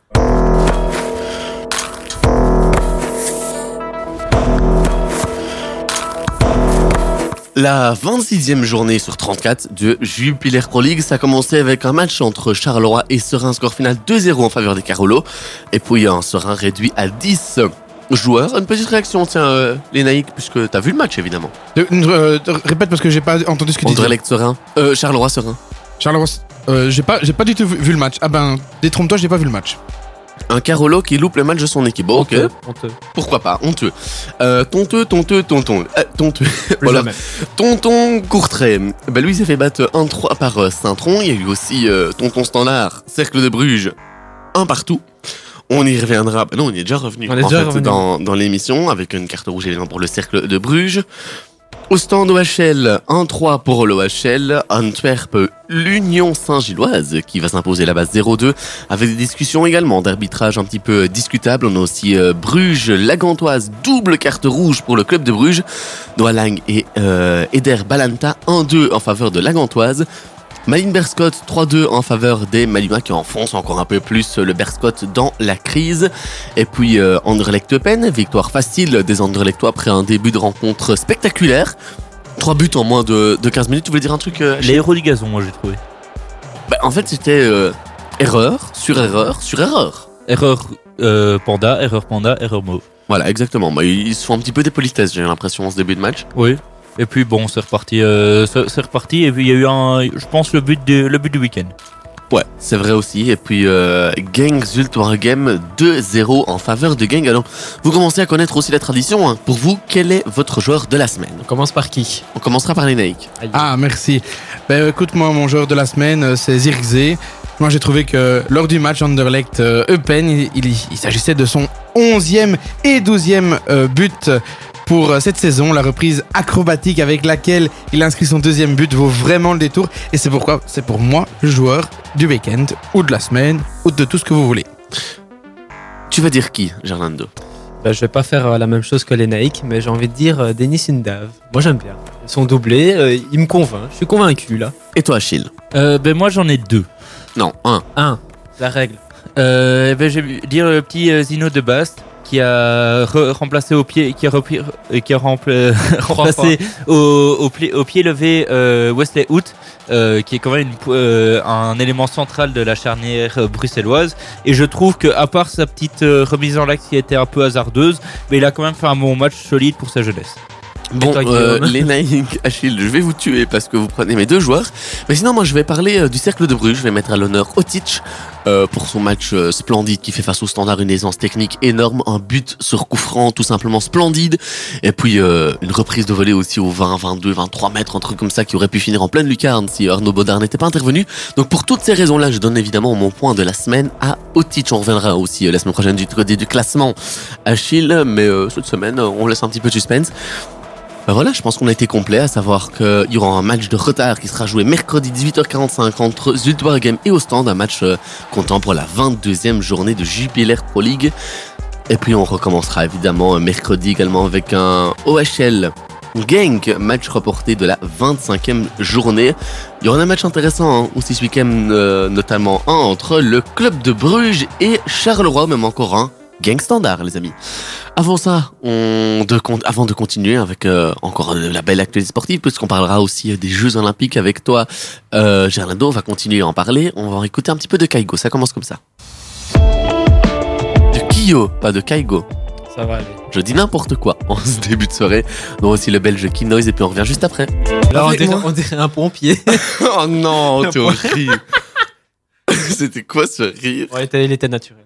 La 26e journée sur 34 de Jupiler Pro League, ça a commencé avec un match entre Charleroi et Serein, score final 2-0 en faveur des Carolos. Et puis un Serein réduit à 10 joueurs. Une petite réaction, tiens, euh, Naïcs, puisque t'as vu le match évidemment. De- euh, de- Répète parce que j'ai pas entendu ce que tu disais. Anderlecht Serein. Euh, Charleroi Serein. Charles, euh, j'ai pas, j'ai pas du tout vu, vu le match. Ah ben, détrompe-toi, j'ai pas vu le match. Un Carolo qui loupe le match de son équipe. Bon, ok, Honteux, honteux. pourquoi pas, honteux. Euh, tonteux, tonteux, tonton. Euh, tonteux. Plus Voilà. jamais. Tonton Courtrai. Ben lui il s'est fait battre 1-3 par euh, Saint-Tron. Il y a eu aussi euh, Tonton Standard, Cercle de Bruges, un partout. On y reviendra. Non, on y est déjà revenu. On est en déjà fait, revenu. dans, dans l'émission avec une carte rouge évidemment pour le Cercle de Bruges. Au stand OHL, 1-3 pour l'OHL. Antwerp, l'Union Saint-Gilloise qui va s'imposer la base 0-2 avec des discussions également d'arbitrage un petit peu discutables. On a aussi euh, Bruges, la Gantoise, double carte rouge pour le club de Bruges. Noalang et euh, Eder Balanta 1-2 en faveur de la Gantoise. Malin Berscott 3-2 en faveur des Malinois qui enfoncent encore un peu plus le Berscott dans la crise. Et puis euh, Anderlecht victoire facile des Anderlechtois après un début de rencontre spectaculaire. 3 buts en moins de, de 15 minutes, tu voulais dire un truc euh, Les héros du gazon, moi j'ai trouvé. bah, En fait c'était euh, erreur, sur erreur, sur erreur. Erreur euh, panda, erreur panda, erreur mauve. Voilà, exactement. Bah, ils se font un petit peu des politesses, j'ai l'impression, en ce début de match. Oui. Et puis bon, c'est reparti. euh, c'est reparti. Et puis il y a eu un, je pense, le but du, le but du week-end. Ouais, c'est vrai aussi. Et puis, euh, Gang Zult Wargame 2-0 en faveur de Gang. Alors, vous commencez à connaître aussi la tradition. hein. Pour vous, quel est votre joueur de la semaine? On commence par qui? On commencera par les. Aïe. Ah, merci. Ben, écoute, moi, mon joueur de la semaine, euh, c'est Zirkzee. Moi, j'ai trouvé que lors du match Anderlecht euh, Eupen, il, il- il s'agissait de son 11e et 12e euh, but pour euh, cette saison. La reprise acrobatique avec laquelle il inscrit son deuxième but vaut vraiment le détour. Et c'est pourquoi c'est pour moi le joueur du week-end, ou de la semaine, ou de tout ce que vous voulez. Tu vas dire qui, Gerlando? Bah, je vais pas faire euh, la même chose que les Naïcs, mais j'ai envie de dire euh, Denis Indav. Moi j'aime bien. Ils sont doublés, euh, il me convainc. Je suis convaincu là. Et toi, Achille? Euh, ben moi j'en ai deux. Non, un. Un, la règle. Euh, ben, je vais dire le petit euh, Zino de Bast qui a re- remplacé au pied, qui a, repris- qui a rempla- remplacé au, au, pli- au pied levé euh, Wesley Hoot, euh, qui est quand même une euh, un élément central de la charnière bruxelloise. Et je trouve que à part sa petite remise en l'axe qui était un peu hasardeuse, mais il a quand même fait un bon match solide pour sa jeunesse. Bon, euh, les Naïcs, Achille, je vais vous tuer parce que vous prenez mes deux joueurs. Mais sinon, moi, je vais parler euh, du Cercle de Bruges. Je vais mettre à l'honneur Otic euh, pour son match euh, splendide qui fait face au standard une aisance technique énorme, un but sur coup franc tout simplement splendide. Et puis, euh, une reprise de volée aussi au 20, 22, 23 mètres, un truc comme ça qui aurait pu finir en pleine lucarne si Arnaud Baudard n'était pas intervenu. Donc, pour toutes ces raisons-là, je donne évidemment mon point de la semaine à Otic. On reviendra aussi la semaine prochaine du côté du classement Achille, mais euh, cette semaine, on laisse un petit peu de suspense. Ben voilà, je pense qu'on a été complet, à savoir qu'il y aura un match de retard qui sera joué mercredi 18h45 entre Zultwaregem et Ostende, un match euh, comptant pour la 22e journée de Jupiler Pro League. Et puis on recommencera évidemment euh, mercredi également avec un OHL Genk, match reporté de la 25e journée. Il y aura un match intéressant hein, aussi ce week-end, notamment un entre le club de Bruges et Charleroi, même encore un Gang Standard, les amis. Avant ça, on de, con- avant de continuer avec euh, encore la belle actualité sportive, puisqu'on parlera aussi euh, des Jeux Olympiques avec toi, euh, Gerlando, on va continuer à en parler. On va écouter un petit peu de Kaigo, ça commence comme ça. De Kyo, pas de Kaigo. Ça va aller. Je dis n'importe quoi en ce début de soirée. Donc aussi le belge Kid Noise et puis on revient juste après. Là, on dirait, on dirait un pompier. oh non, t'es horrible. C'était quoi ce rire ouais, il était naturel.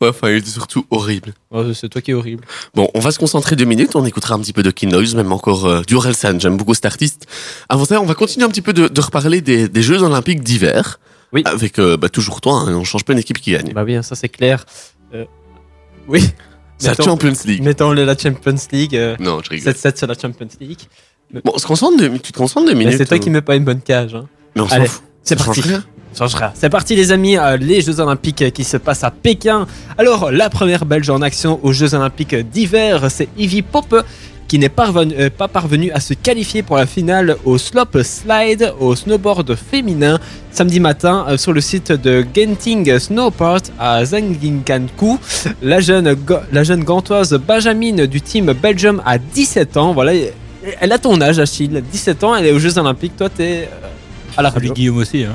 Ouais, enfin, il était surtout horrible. Ouais, c'est toi qui es horrible. Bon, on va se concentrer deux minutes, on écoutera un petit peu de Kid Noise, même encore euh, du Orelsan, j'aime beaucoup cet artiste. Avant ça, on va continuer un petit peu de, de reparler des, des Jeux Olympiques d'hiver. Oui. Avec euh, bah, toujours toi, hein, on change pas une équipe qui gagne. Bah oui, ça c'est clair. Euh, Oui. C'est la Champions League. Mettons la Champions League. euh, Non, je rigole. 7-7 sur la Champions League. Bon, on se concentre deux, tu te concentres deux minutes. c'est toi hein. qui mets pas une bonne cage. Hein. Mais on s'en fout. C'est parti. rien. Changera. C'est parti les amis, euh, les Jeux Olympiques qui se passent à Pékin. Alors la première Belge en action aux Jeux Olympiques d'hiver, c'est Ivy Pope qui n'est euh, pas parvenu à se qualifier pour la finale au slope slide au snowboard féminin samedi matin euh, sur le site de Genting Snowport à Zanginkanku. La jeune, la jeune gantoise Benjamin du team Belgium a 17 ans. Voilà, elle a ton âge Achille, 17 ans, elle est aux Jeux Olympiques, toi t'es euh, à la radio. Guillaume aussi. Hein.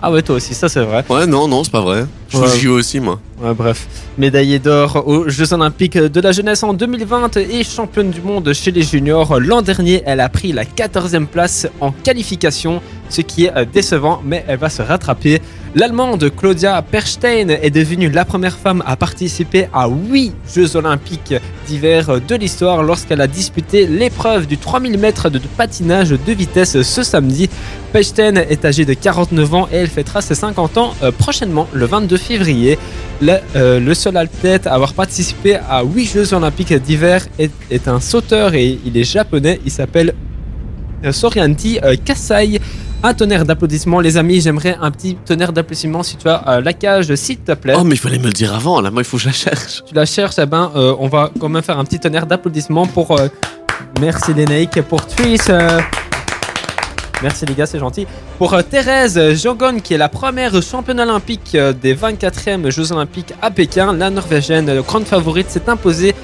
Ah ouais toi aussi, ça c'est vrai. Ouais, non, non, c'est pas vrai. Je Ouais. joue JO aussi, moi. Ouais, bref, médaillée d'or aux Jeux Olympiques de la jeunesse en 2020 et championne du monde chez les juniors. L'an dernier, elle a pris la 14e place en qualification, ce qui est euh, décevant, mais elle va se rattraper. L'Allemande Claudia Perstein est devenue la première femme à participer à 8 Jeux Olympiques d'hiver de l'histoire lorsqu'elle a disputé l'épreuve du 3000 mètres de patinage de vitesse ce samedi. Perstein est âgée de 49 ans et elle fêtera ses 50 ans euh, prochainement, le 22 février. Le, euh, le seul athlète à avoir participé à 8 Jeux Olympiques d'hiver est, est un sauteur et il est japonais. Il s'appelle Sorianti Kasai. Un tonnerre d'applaudissements, les amis. J'aimerais un petit tonnerre d'applaudissements si tu as euh, la cage, s'il te plaît. Oh, mais il fallait me le dire avant, là, moi, il faut que je la cherche. Tu la cherches, eh ben, euh, on va quand même faire un petit tonnerre d'applaudissements pour. euh, merci Lénaïque pour Tris. euh, Merci les gars, c'est gentil. Pour euh, Thérèse Jogon, qui est la première championne olympique euh, des 24e Jeux olympiques à Pékin, la Norvégienne, euh, grande favorite, s'est imposée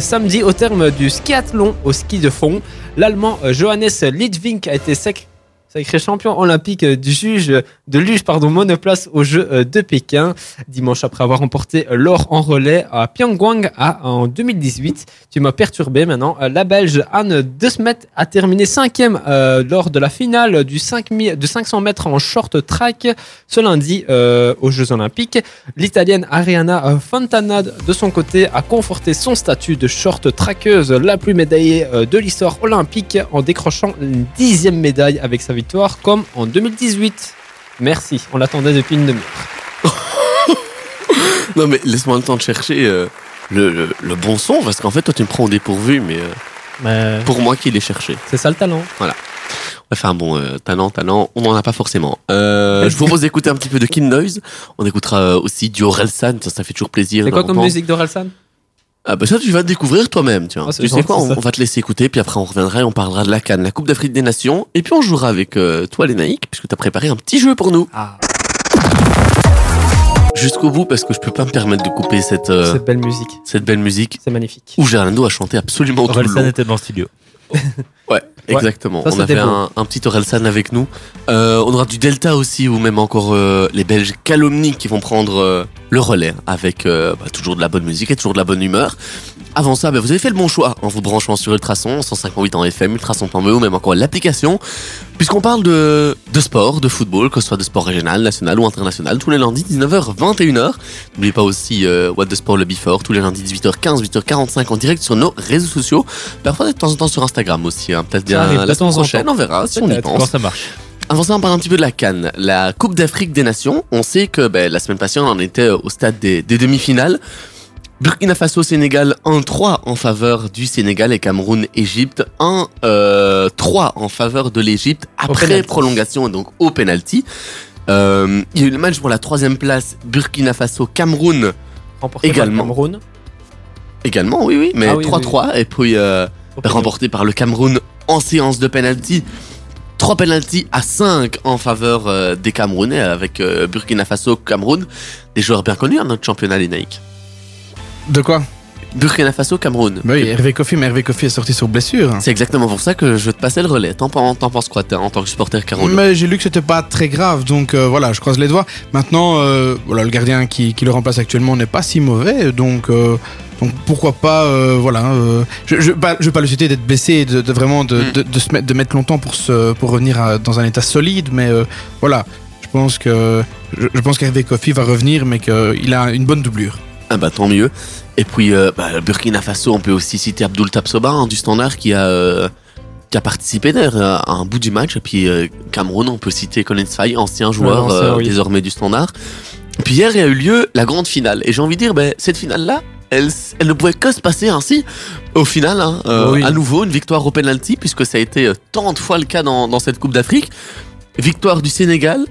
samedi au terme du skiathlon au ski de fond. L'Allemand Johannes Lidvink a été sec- sacré champion olympique euh, du juge de luge pardon monoplace aux Jeux euh, de Pékin dimanche après avoir remporté euh, l'or en relais à Pyongyang en 2018. Tu m'as perturbé maintenant. La Belge Anne De Smet a terminé cinquième lors de la finale du 5000 de 500 mètres en short track ce lundi aux Jeux Olympiques. L'Italienne Ariana Fontana de son côté a conforté son statut de short trackeuse la plus médaillée de l'histoire olympique en décrochant une dixième médaille avec sa victoire comme en 2018. Merci, on l'attendait depuis une demi-heure. Non, mais laisse-moi le temps de chercher euh, le, le- le bon son, parce qu'en fait, toi, tu me prends au dépourvu, mais euh, Mais pour moi qui l'ai cherché. c'est ça le talent. Enfin bon, euh, talent, talent, on n'en a pas forcément. Euh, je vous propose d'écouter un petit peu de Kid Noise. On écoutera aussi du Orelsan, ça, ça fait toujours plaisir. C'est quoi comme musique d'Orelsan Ah bah ça, tu vas découvrir toi-même, tu vois. Ah, tu sais quoi, on, va te laisser écouter, puis après on reviendra et on parlera de la Cannes, la Coupe d'Afrique des Nations, et puis on jouera avec euh, toi, Lénaïque, puisque tu as préparé un petit jeu pour nous. Ah, Jusqu'au bout, parce que je peux pas me permettre de couper cette, euh, cette belle musique. cette belle musique C'est magnifique. où Gerlando a chanté absolument tout le Orelsan long. était dans le studio. Ouais, exactement. Ça, on a c'était fait beau. un, un petit Orelsan avec nous. Euh, on aura du Delta aussi, ou même encore euh, les Belges Calomnie qui vont prendre euh, le relais avec euh, bah, toujours de la bonne musique et toujours de la bonne humeur. Avant ça, bah, vous avez fait le bon choix en vous branchant sur Ultrason, 158 en FM, ultrason.be ou même encore l'application. Puisqu'on parle de, de sport, de football, que ce soit de sport régional, national ou international, tous les lundis 19h, 21h. N'oubliez pas aussi euh, What the Sport le Before, tous les lundis 18h15, 8h45 en direct sur nos réseaux sociaux. Parfois de temps en temps sur Instagram aussi, hein. peut-être bien la semaine en prochaine, on verra si on y pense. Quand ça marche? Avant ça, on parle un petit peu de la Cannes, la Coupe d'Afrique des Nations. On sait que ben, la semaine passée, on en était au stade des, des demi-finales. Burkina Faso, Sénégal 1-3 en faveur du Sénégal et Cameroun, Égypte 1-3 en faveur de l'Égypte après prolongation et donc au penalty. Euh, il y a eu le match pour la troisième place Burkina Faso, Cameroun Remporté Également. par le Cameroun. également, oui, oui, mais Ah oui, 3-3 et puis euh, remporté par le Cameroun en séance de penalty. 3 penalty à 5 en faveur euh, des Camerounais avec euh, Burkina Faso, Cameroun. Des joueurs bien connus à notre championnat, les Nike. De quoi? Burkina Faso, Cameroun. Bah oui, Hervé Kofi, mais Hervé Kofi est sorti sur blessure. C'est exactement pour ça que je te passais le relais. T'en pen- t'en penses quoi, t'es- en tant que supporter Cameroun Mais j'ai lu que c'était pas très grave, donc euh, voilà, je croise les doigts. Maintenant, euh, voilà, le gardien qui, qui le remplace actuellement n'est pas si mauvais, donc, euh, donc pourquoi pas, voilà. je, pas- je vais pas le citer d'être blessé, et de, de vraiment de, Mm. de, de se mettre, de mettre longtemps pour, se, pour revenir à- dans un état solide, mais voilà, je pense que je, je pense qu'Hervé Kofi va revenir, mais qu'il a une bonne doublure. Ah bah tant mieux. Et puis euh, bah, Burkina Faso, on peut aussi citer Abdul Tapsoba hein, du Standard qui a euh, qui a participé d'ailleurs à un bout du match. Et puis euh, Cameroun, on peut citer Colin Faye, ancien joueur oui. désormais du Standard. Puis hier, il y a eu lieu la grande finale. Et j'ai envie de dire, ben, cette finale-là, elle, elle ne pouvait que se passer ainsi. Au final, hein, euh, Oui. à nouveau, une victoire au penalty, puisque ça a été tant de fois le cas dans, dans cette Coupe d'Afrique. Victoire du Sénégal,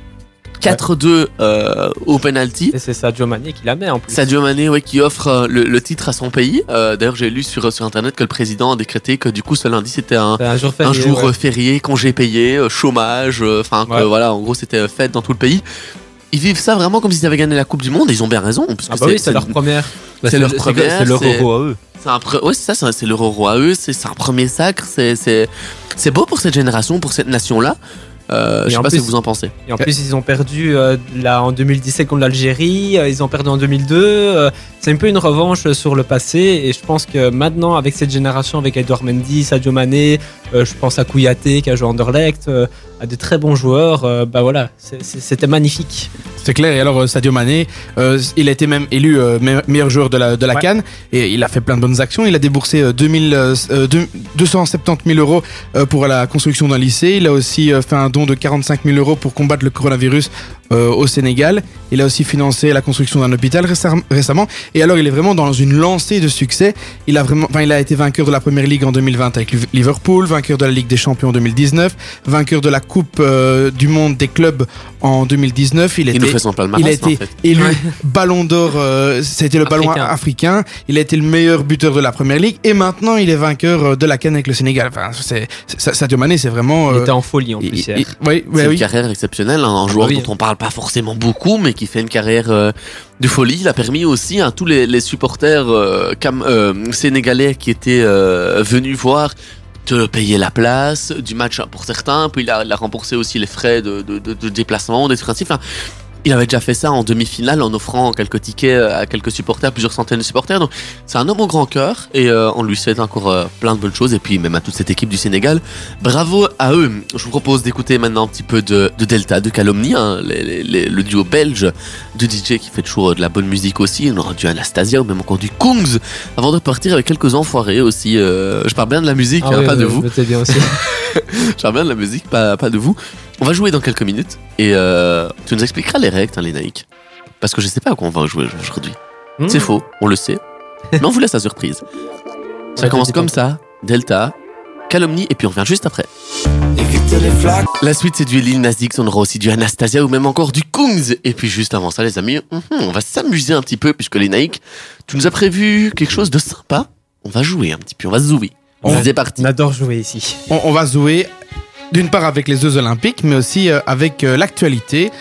4-2 euh, au penalty. Et c'est Sadio Mané qui la met en plus. Sadio Mané, ouais, qui offre euh, le, le titre à son pays. Euh, D'ailleurs, j'ai lu sur, sur internet que le président a décrété que du coup, ce lundi, c'était un, jour un férié. jour ouais. férié, congé payé, chômage. Enfin, Ouais. voilà, en gros, c'était fête dans tout le pays. Ils vivent ça vraiment comme s'ils avaient gagné la Coupe du Monde. Et ils ont bien raison. Ah bah oui, c'est leur première. Bah, C'est leur première, C'est leur euro à eux. c'est un pre- ouais, c'est ça, c'est- leur euro à eux, c'est un premier sacre, c'est beau pour cette génération, pour cette nation-là. Euh, je sais pas plus- ce que vous en pensez. Et en plus, ils ont perdu euh, là en 2017 contre l'Algérie, euh, ils ont perdu en 2002. euh, c'est un peu une revanche sur le passé. Et je pense que maintenant, avec cette génération, avec Edouard Mendy, Sadio Mané, je pense à Kouyaté qui a joué à Anderlecht, à de très bons joueurs, euh, bah voilà, c'était magnifique. C'est clair. Et alors, euh, Sadio Mané, euh, il a été même élu euh, me- meilleur joueur de la, de la Ouais. Cannes et il a fait plein de bonnes actions. Il a déboursé euh, 2000, euh, euh, deux- 270 000 euros pour la construction d'un lycée. Il a aussi fait un don de 45 000 euros pour combattre le coronavirus euh, au Sénégal. Il a aussi financé la construction d'un hôpital récem- récemment. Et alors, il est vraiment dans une lancée de succès. Il a vraiment, enfin, il a été vainqueur de la Première Ligue en 2020 avec Liv- Liverpool, vainqueur de la Ligue des Champions en 2019, vainqueur de la Coupe euh, du Monde des clubs en 2019. Il, Il était nous fait son palmarès, il a été en fait. élu Ballon d'Or, euh, c'était le ballon Africain. africain. Il a été le meilleur buteur de la Première Ligue et maintenant il est vainqueur euh, de la Cannes avec le Sénégal. Enfin, c'est, c'est- Sadio Mané, c'est vraiment. Il euh, était en folie en il- plus. il- hier. oui, oui, C'est oui. une carrière exceptionnelle, hein, un joueur oui. dont on parle pas forcément beaucoup, mais qui fait une carrière euh, de folie. Il a permis aussi à tous les, supporters euh, cam- euh, sénégalais qui étaient venus voir de payer la place du match pour certains, puis il a, remboursé aussi les frais de, de, déplacement, des ainsi. Enfin, il avait déjà fait ça en demi-finale en offrant quelques tickets à quelques supporters, plusieurs centaines de supporters. Donc c'est un homme au grand cœur et euh, on lui souhaite encore euh, plein de bonnes choses. Et puis même à toute cette équipe du Sénégal, bravo à eux. Je vous propose d'écouter maintenant un petit peu de, de Delta, de Calomnie, hein, les- les- les- le duo belge de DJ qui fait toujours de la bonne musique aussi. On aura du Anastasia ou même encore du Kungs avant de partir avec quelques enfoirés aussi. euh, je parle bien de la musique, Ah hein, oui, pas de oui, vous. Bien aussi. Je parle bien de la musique, pas, pas de vous. On va jouer dans quelques minutes et euh, tu nous expliqueras les règles, hein, les Naïcs. Parce que je sais pas à quoi on va jouer aujourd'hui. C'est Hmm. faux, on le sait. Mais on vous laisse la surprise. Ça Ouais, commence c'est comme ça, Delta, Calomnie, et puis on revient juste après. La suite, c'est du Lil Nas X, on aura aussi du Anastasia ou même encore du Kungs. Et puis juste avant ça, les amis, mhm, on va s'amuser un petit peu puisque les Naïcs, tu nous as prévu quelque chose de sympa. On va jouer un petit peu, on va zouer. On- C'est parti. On adore jouer ici. On, on va jouer d'une part avec les Jeux Olympiques, mais aussi euh, avec euh, l'actualité.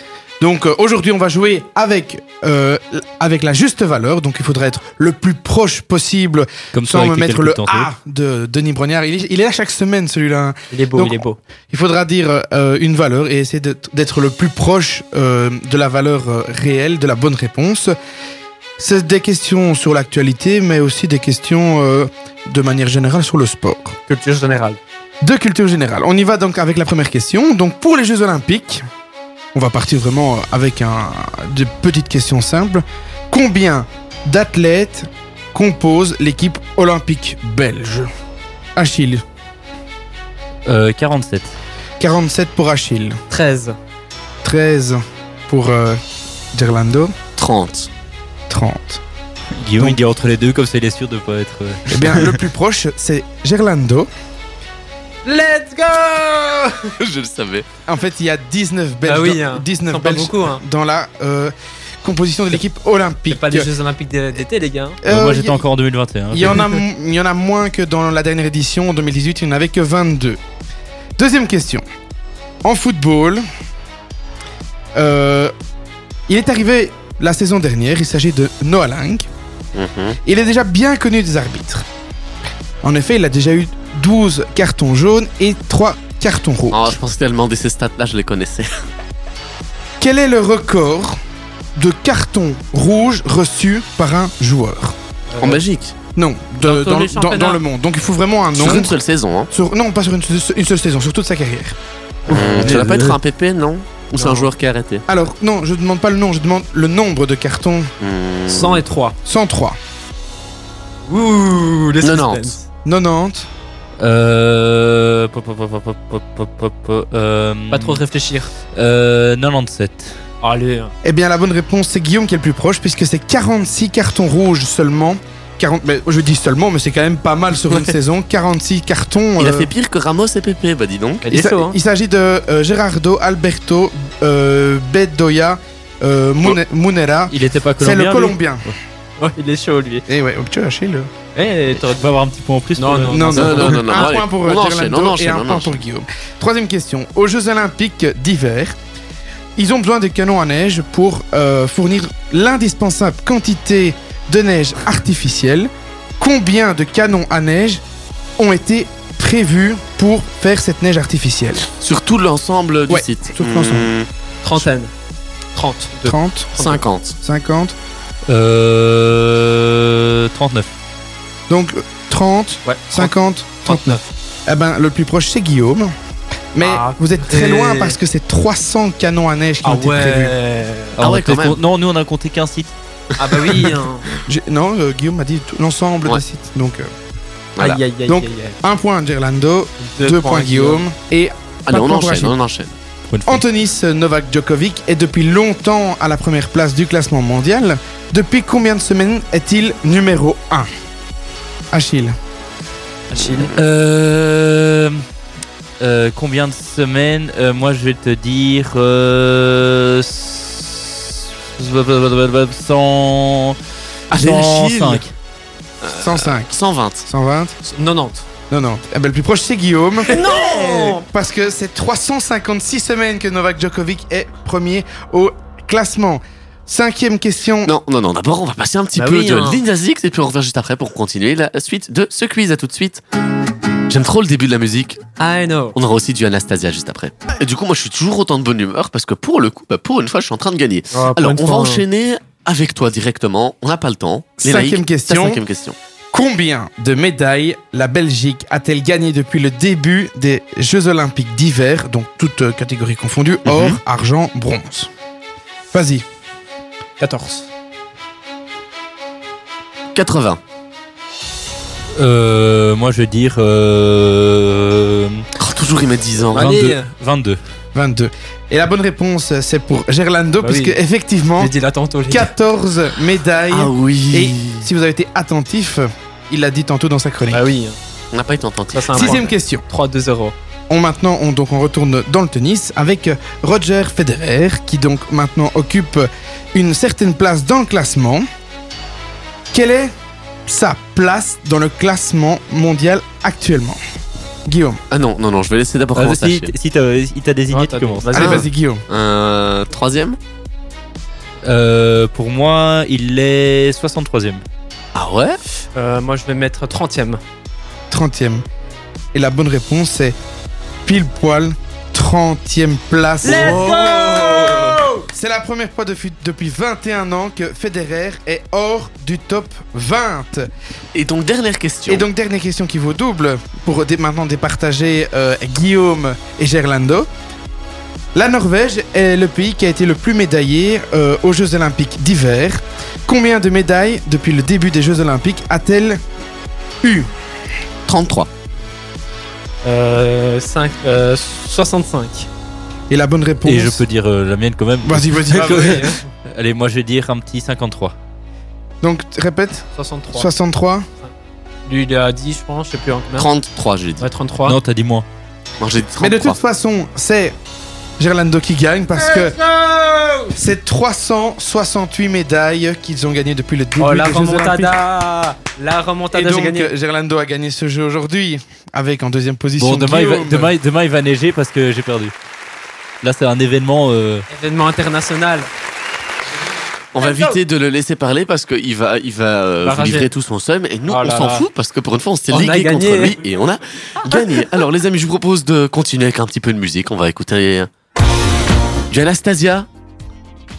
Donc euh, aujourd'hui, on va jouer avec, euh, avec la juste valeur. Donc il faudra être le plus proche possible Comme ça, sans me mettre le. A de Denis Brognard. Il est, il est là chaque semaine celui-là. Il est beau, Donc, il est beau. Il faudra dire euh, une valeur et essayer d'être le plus proche euh, de la valeur réelle, de la bonne réponse. C'est des questions sur l'actualité, mais aussi des questions euh, de manière générale sur le sport. Culture générale. De culture générale. On y va donc avec la première question. Donc pour les Jeux Olympiques, on va partir vraiment avec un, de petites questions simples. Combien d'athlètes composent l'équipe olympique belge? Achille. Euh, 47. 47 pour Achille. 13. 13 pour euh, Gerlando. 30. 30. Guillaume, Donc- il dit entre les deux, comme ça, il est sûr de pas être. euh, Eh bien, le plus proche, c'est Gerlando. Let's go Je le savais. En fait, il y a 19 Belges, Ah oui, dans, hein. 19 Sont pas Belges beaucoup, hein. dans la euh, composition de l'équipe olympique. C'est pas des Jeux Olympiques d'é- d'été, les gars. hein. Euh, moi, j'étais encore en 2021. Il y, en a, il y en a moins que dans la dernière édition, en 2018, il n'y en avait que 22. Deuxième question. En football, euh, il est arrivé la saison dernière, il s'agit de Noah Lang. Mhm. Il est déjà bien connu des arbitres. En effet, il a déjà eu 12 cartons jaunes et 3 cartons rouges. Oh, je pense qu'elle demandé ces stats-là, je les connaissais. Quel est le record de cartons rouges reçus par un joueur En Belgique non, Dans le monde. Donc il faut vraiment un Sur une seule saison, hein. Non, pas sur une, seule- saison, sur toute sa carrière. Euh, ça va pas être un PP, non Ou c'est un joueur qui a arrêté Alors, non, je ne demande pas le nom, je demande le nombre de cartons. Hum, 103, Ouh, les suspense. 90. 90, euh, Pas trop réfléchir. Euh, 97. Allez. Eh bien, la bonne réponse, c'est Guillaume qui est le plus proche, puisque c'est 46 cartons rouges seulement. 40, mais je dis seulement, mais c'est quand même pas mal sur une saison. 46 cartons. Il a euh, fait pire que Ramos et Pepe, bah dis donc. Elle il s'a- hein. il s'agit de euh, Gerardo, Alberto, euh, Bedoya, euh, Mune- Munera. Il était pas C'est colombien. le lui Colombien. Ouais, il est chaud, lui. Et ouais, tu as lâché le. Eh, t'aurais dû avoir un petit point en plus. Non, non, Non, non, non, non, non, non, un point pour euh, Gerlando enchaîne, et un point pour Guillaume. Troisième question. Aux Jeux Olympiques d'hiver, ils ont besoin de canons à neige pour euh, fournir l'indispensable quantité de neige artificielle. Combien de canons à neige ont été prévus pour faire cette neige artificielle? Sur tout l'ensemble du Ouais, site. sur tout l'ensemble. Hum, Trentaine. 30. 30, 50. 50 Euh, 39. Donc euh, 30, Ouais. 50, 39. Eh ben, le plus proche, c'est Guillaume. Mais Ah, vous êtes très loin parce que c'est 300 canons à neige qui Ah ont été prévus. ouais. Ah on a ouais, quand même. Non, nous on a compté qu'un site. Ah bah oui. hein. Non, euh, Guillaume m'a dit tout- l'ensemble Ouais. des sites. Donc, euh, Voilà. Aïe aïe aïe Donc, aïe, aïe. un point Gerlando, Deux deux, points, Guillaume. Et Allez, on enchaîne, on enchaîne. Antonis Novak Djokovic est depuis longtemps à la première place du classement mondial. Depuis combien de semaines est-il numéro 1 Achille. Achille. Euh, euh, combien de semaines Euh, Moi, je vais te dire euh, s- 100, Allez, Achille. 105. 105. 120. 120. 90. 90. Eh ben, le plus proche, c'est Guillaume. Non Parce que c'est 356 semaines que Novak Djokovic est premier au classement. Cinquième question. Non, non, non, d'abord on va passer un petit Bah peu oui, de hein. Linda Zix et puis on revient juste après pour continuer la suite de ce quiz. À tout de suite. J'aime trop le début de la musique. I know. On aura aussi du Anastasia juste après. Et du coup, moi je suis toujours autant de bonne humeur parce que pour le coup, bah, pour une fois, je suis en train de gagner. Oh, Alors, on va fois, hein. enchaîner avec toi directement. On n'a pas le temps. Les Cinquième laïcs, question. Cinquième question. Combien de médailles la Belgique a-t-elle gagné depuis le début des Jeux Olympiques d'hiver, donc toutes euh, catégories confondues, Mhm. or, argent, bronze Vas-y. 14. 80. Euh, moi, je vais dire euh, Oh, toujours il met 10 ans. Allez. 22. 22. 22. Et la bonne réponse, c'est pour Gerlando, Bah oui. puisque effectivement, J'ai dit là tantôt. les gars. 14 médailles. Ah oui. Et si vous avez été attentif, il l'a dit tantôt dans sa chronique. Bah oui. On n'a pas été entendu. Ça, Sixième point. question. 3-2-0. On maintenant, on, donc on retourne dans le tennis avec Roger Federer, qui donc maintenant occupe une certaine place dans le classement. Quelle est sa place dans le classement mondial actuellement? Guillaume. Ah non, non, non, je vais laisser d'abord Ah, commencer. si si idées, Ouais, tu commences. vas-y. Allez, Ah. vas-y, Guillaume. Euh, troisième Euh, pour moi, il est 63ème. Ah ouais? Euh, moi, je vais mettre 30ème. 30e. Et la bonne réponse c'est pile poil 30e place. C'est la première fois depuis, depuis 21 ans que Federer est hors du top 20. Et donc, dernière question. Et donc, dernière question qui vaut double pour dé- maintenant départager euh, Guillaume et Gerlando. La Norvège est le pays qui a été le plus médaillé euh, aux Jeux Olympiques d'hiver. Combien de médailles depuis le début des Jeux Olympiques a-t-elle eu? 33. Euh, 5, euh, 65. Et la bonne réponse. Et je peux dire euh, la mienne quand même. Vas-y, vas-y. Ah, ouais. Allez, moi je vais dire un petit 53. Donc, répète 63. 63. Lui, il à 10, je pense. Je sais plus en combien. 33, j'ai dit. Ouais, 33. Non, t'as dit moins. Non, j'ai dit Mais de 33. toute façon, c'est Gerlando qui gagne parce que c'est 368 médailles qu'ils ont gagnées depuis le début Oh, la des Jeux remontada La Et remontada, j'ai donc, gagné. euh, Gerlando a gagné ce jeu aujourd'hui avec en deuxième position Bon, demain il, va, Guillaume. demain, demain, il va neiger parce que j'ai perdu. Là, c'est un événement. euh, Événement international. On va éviter de le laisser parler parce qu'il va, il va euh, Va vous livrer tout son seum. Et nous, Oh on s'en fout parce que pour une fois, on s'est ligué contre gagné. lui et on a gagné. Alors, les amis, je vous propose de continuer avec un petit peu de musique. On va écouter du Anastasia.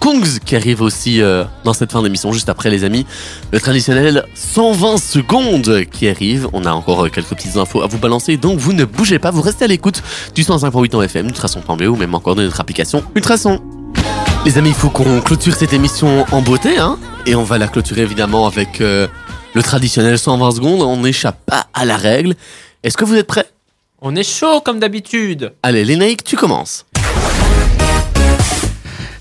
Kungs qui arrive aussi euh, dans cette fin d'émission juste après les amis. Le traditionnel 120 secondes qui arrive. On a encore euh, quelques petites infos à vous balancer donc vous ne bougez pas, vous restez à l'écoute du 105.8 en FM, ultrason.be ou même encore de notre application Ultrason. Les amis, il faut qu'on clôture cette émission en beauté hein et on va la clôturer évidemment avec euh, le traditionnel 120 secondes. On n'échappe pas à la règle. Est-ce que vous êtes prêts? On est chaud comme d'habitude. Allez, Lénaïque, tu commences.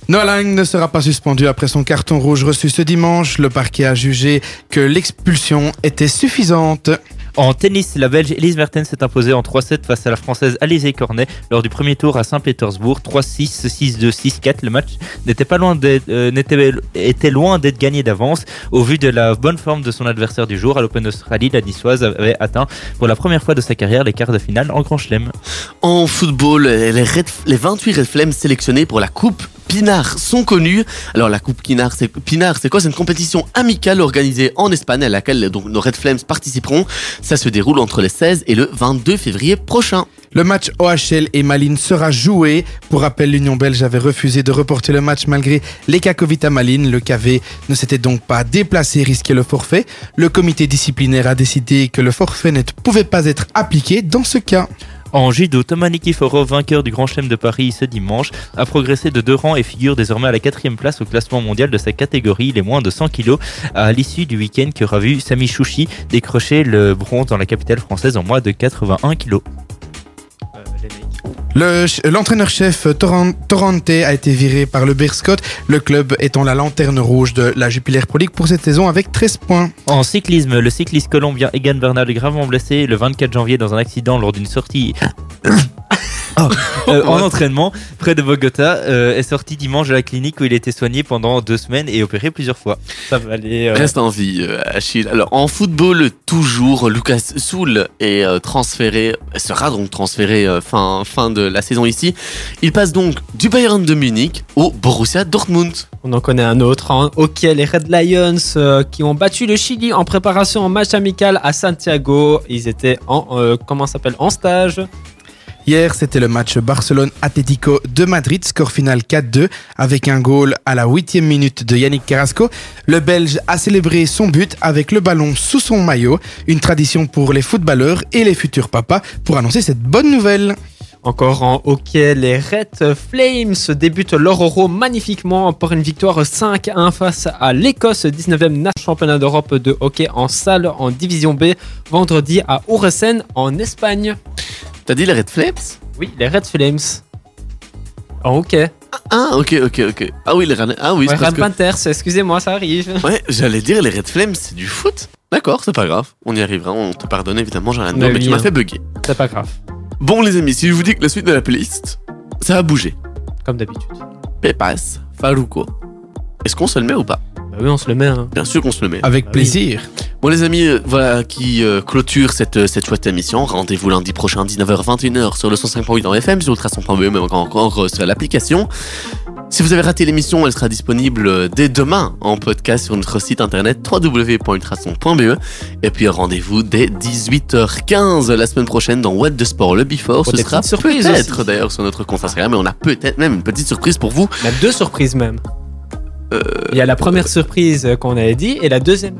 Noah Lang ne sera pas suspendu après son carton rouge reçu ce dimanche. Le parquet a jugé que l'expulsion était suffisante. En tennis, la Belge Elise Mertens s'est imposée en 3-7 face à la Française Alizé Cornet lors du premier tour à Saint-Pétersbourg. 3-6, 6-2, 6-4. Le match n'était pas loin d'être, euh, n'était- était loin d'être gagné d'avance. Au vu de la bonne forme de son adversaire du jour, à l'Open d'Australie, la Niçoise avait atteint pour la première fois de sa carrière les quarts de finale en Grand Chelem. En football, les, Red- les 28 Red Flames sélectionnés pour la Coupe Pinard sont connus. Alors la Coupe Pinard, c'est quoi? C'est une compétition amicale organisée en Espagne à laquelle donc nos Red Flames participeront. Ça se déroule entre le 16 et le 22 février prochain. Le match OHL et Malines sera joué. Pour rappel, l'Union belge avait refusé de reporter le match malgré les cas à Malines. Le KV ne s'était donc pas déplacé risquait le forfait. Le comité disciplinaire a décidé que le forfait ne pouvait pas être appliqué dans ce cas. En judo, Thomas Nikiforov, vainqueur du Grand Chelem de Paris ce dimanche, a progressé de deux rangs et figure désormais à la quatrième place au classement mondial de sa catégorie, les moins de 100 kilos, à l'issue du week-end qui aura vu Sami Chouchi décrocher le bronze dans la capitale française en moins de 81 kilos. Le ch- L'entraîneur-chef Torran- Torrente a été viré par le Berscott, le club étant la lanterne rouge de la Jupiler Pro League pour cette saison avec 13 points. En cyclisme, le cycliste colombien Egan Bernal, gravement blessé le 24 janvier dans un accident lors d'une sortie euh, en entraînement près de Bogota, euh, est sorti dimanche de la clinique où il était soigné pendant deux semaines et opéré plusieurs fois. Ça va aller. euh, Reste en vie, Achille. Alors en football, toujours, Lucas Soul est transféré, sera donc transféré fin, fin de la saison ici. Il passe donc du Bayern de Munich au Borussia Dortmund. On en connaît un autre. En hockey, les Red Lions euh, qui ont battu le Chili en préparation en match amical à Santiago. Ils étaient en euh, comment s'appelle en stage. Hier, c'était le match Barcelone-Atlético de Madrid, score final 4-2, avec un goal à la huitième minute de Yannick Carrasco. Le Belge a célébré son but avec le ballon sous son maillot, une tradition pour les footballeurs et les futurs papas pour annoncer cette bonne nouvelle. Encore en hockey, les Red Flames débutent leur Euro magnifiquement pour une victoire 5-1 face à l'Écosse, 19e na- championnat d'Europe de hockey en salle en division B, vendredi à Ouressen en Espagne. T'as dit les Red Flames? Oui, les Red Flames. En hockey. Ah, ok, ok, ok. Ah oui, les Red... Ah oui, Ouais, que... Panthers, excusez-moi, ça arrive. Ouais, j'allais dire les Red Flames, c'est du foot. D'accord, c'est pas grave. On y arrivera, on te pardonne évidemment, j'ai rien Mais mais, tu m'as hein. fait bugger. C'est pas grave, Bon les amis, si je vous dis que la suite de la playlist, ça a bougé. comme d'habitude. Pepas, Faruko. Est-ce qu'on se le met ou pas? Oui, on se le met. Hein. Bien sûr qu'on se le met. Avec Ah oui. plaisir. Bon les amis, euh, voilà qui euh, clôture cette, euh, cette chouette émission. Rendez-vous lundi prochain 19h-21h sur le 105.8 en FM, sur ultrason.be, même encore, encore sur l'application. Si vous avez raté l'émission, elle sera disponible dès demain en podcast sur notre site internet www.ultrason.be. Et puis rendez-vous dès 18h15 la semaine prochaine dans What the Sport, le Before. Pour Ce sera peut-être d'ailleurs sur notre compte Instagram, mais on a peut-être même une petite surprise pour vous. On a deux surprises même. Euh, Il y a la première surprise qu'on avait dit et la deuxième.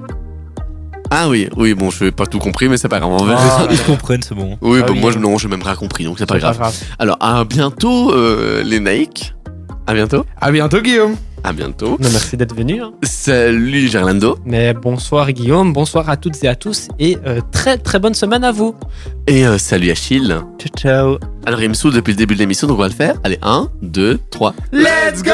Ah oui, oui, bon, je n'ai pas tout compris, mais c'est pas grave. On verra. Ils comprennent, c'est bon. Oui, Ah bah, oui, moi, hein. je- non, j'ai même rien compris, donc c'est pas C'est grave. Alors, à bientôt, euh, les Nike. À bientôt. À bientôt, Guillaume. À bientôt. Non, merci d'être venu. hein. Salut, Gerlando. Mais bonsoir Guillaume, bonsoir à toutes et à tous et euh, très très bonne semaine à vous. Et euh, salut, Achille. Ciao, ciao. Alors, il me saoule depuis le début de l'émission, donc on va le faire. Allez, 1, 2, 3. Let's go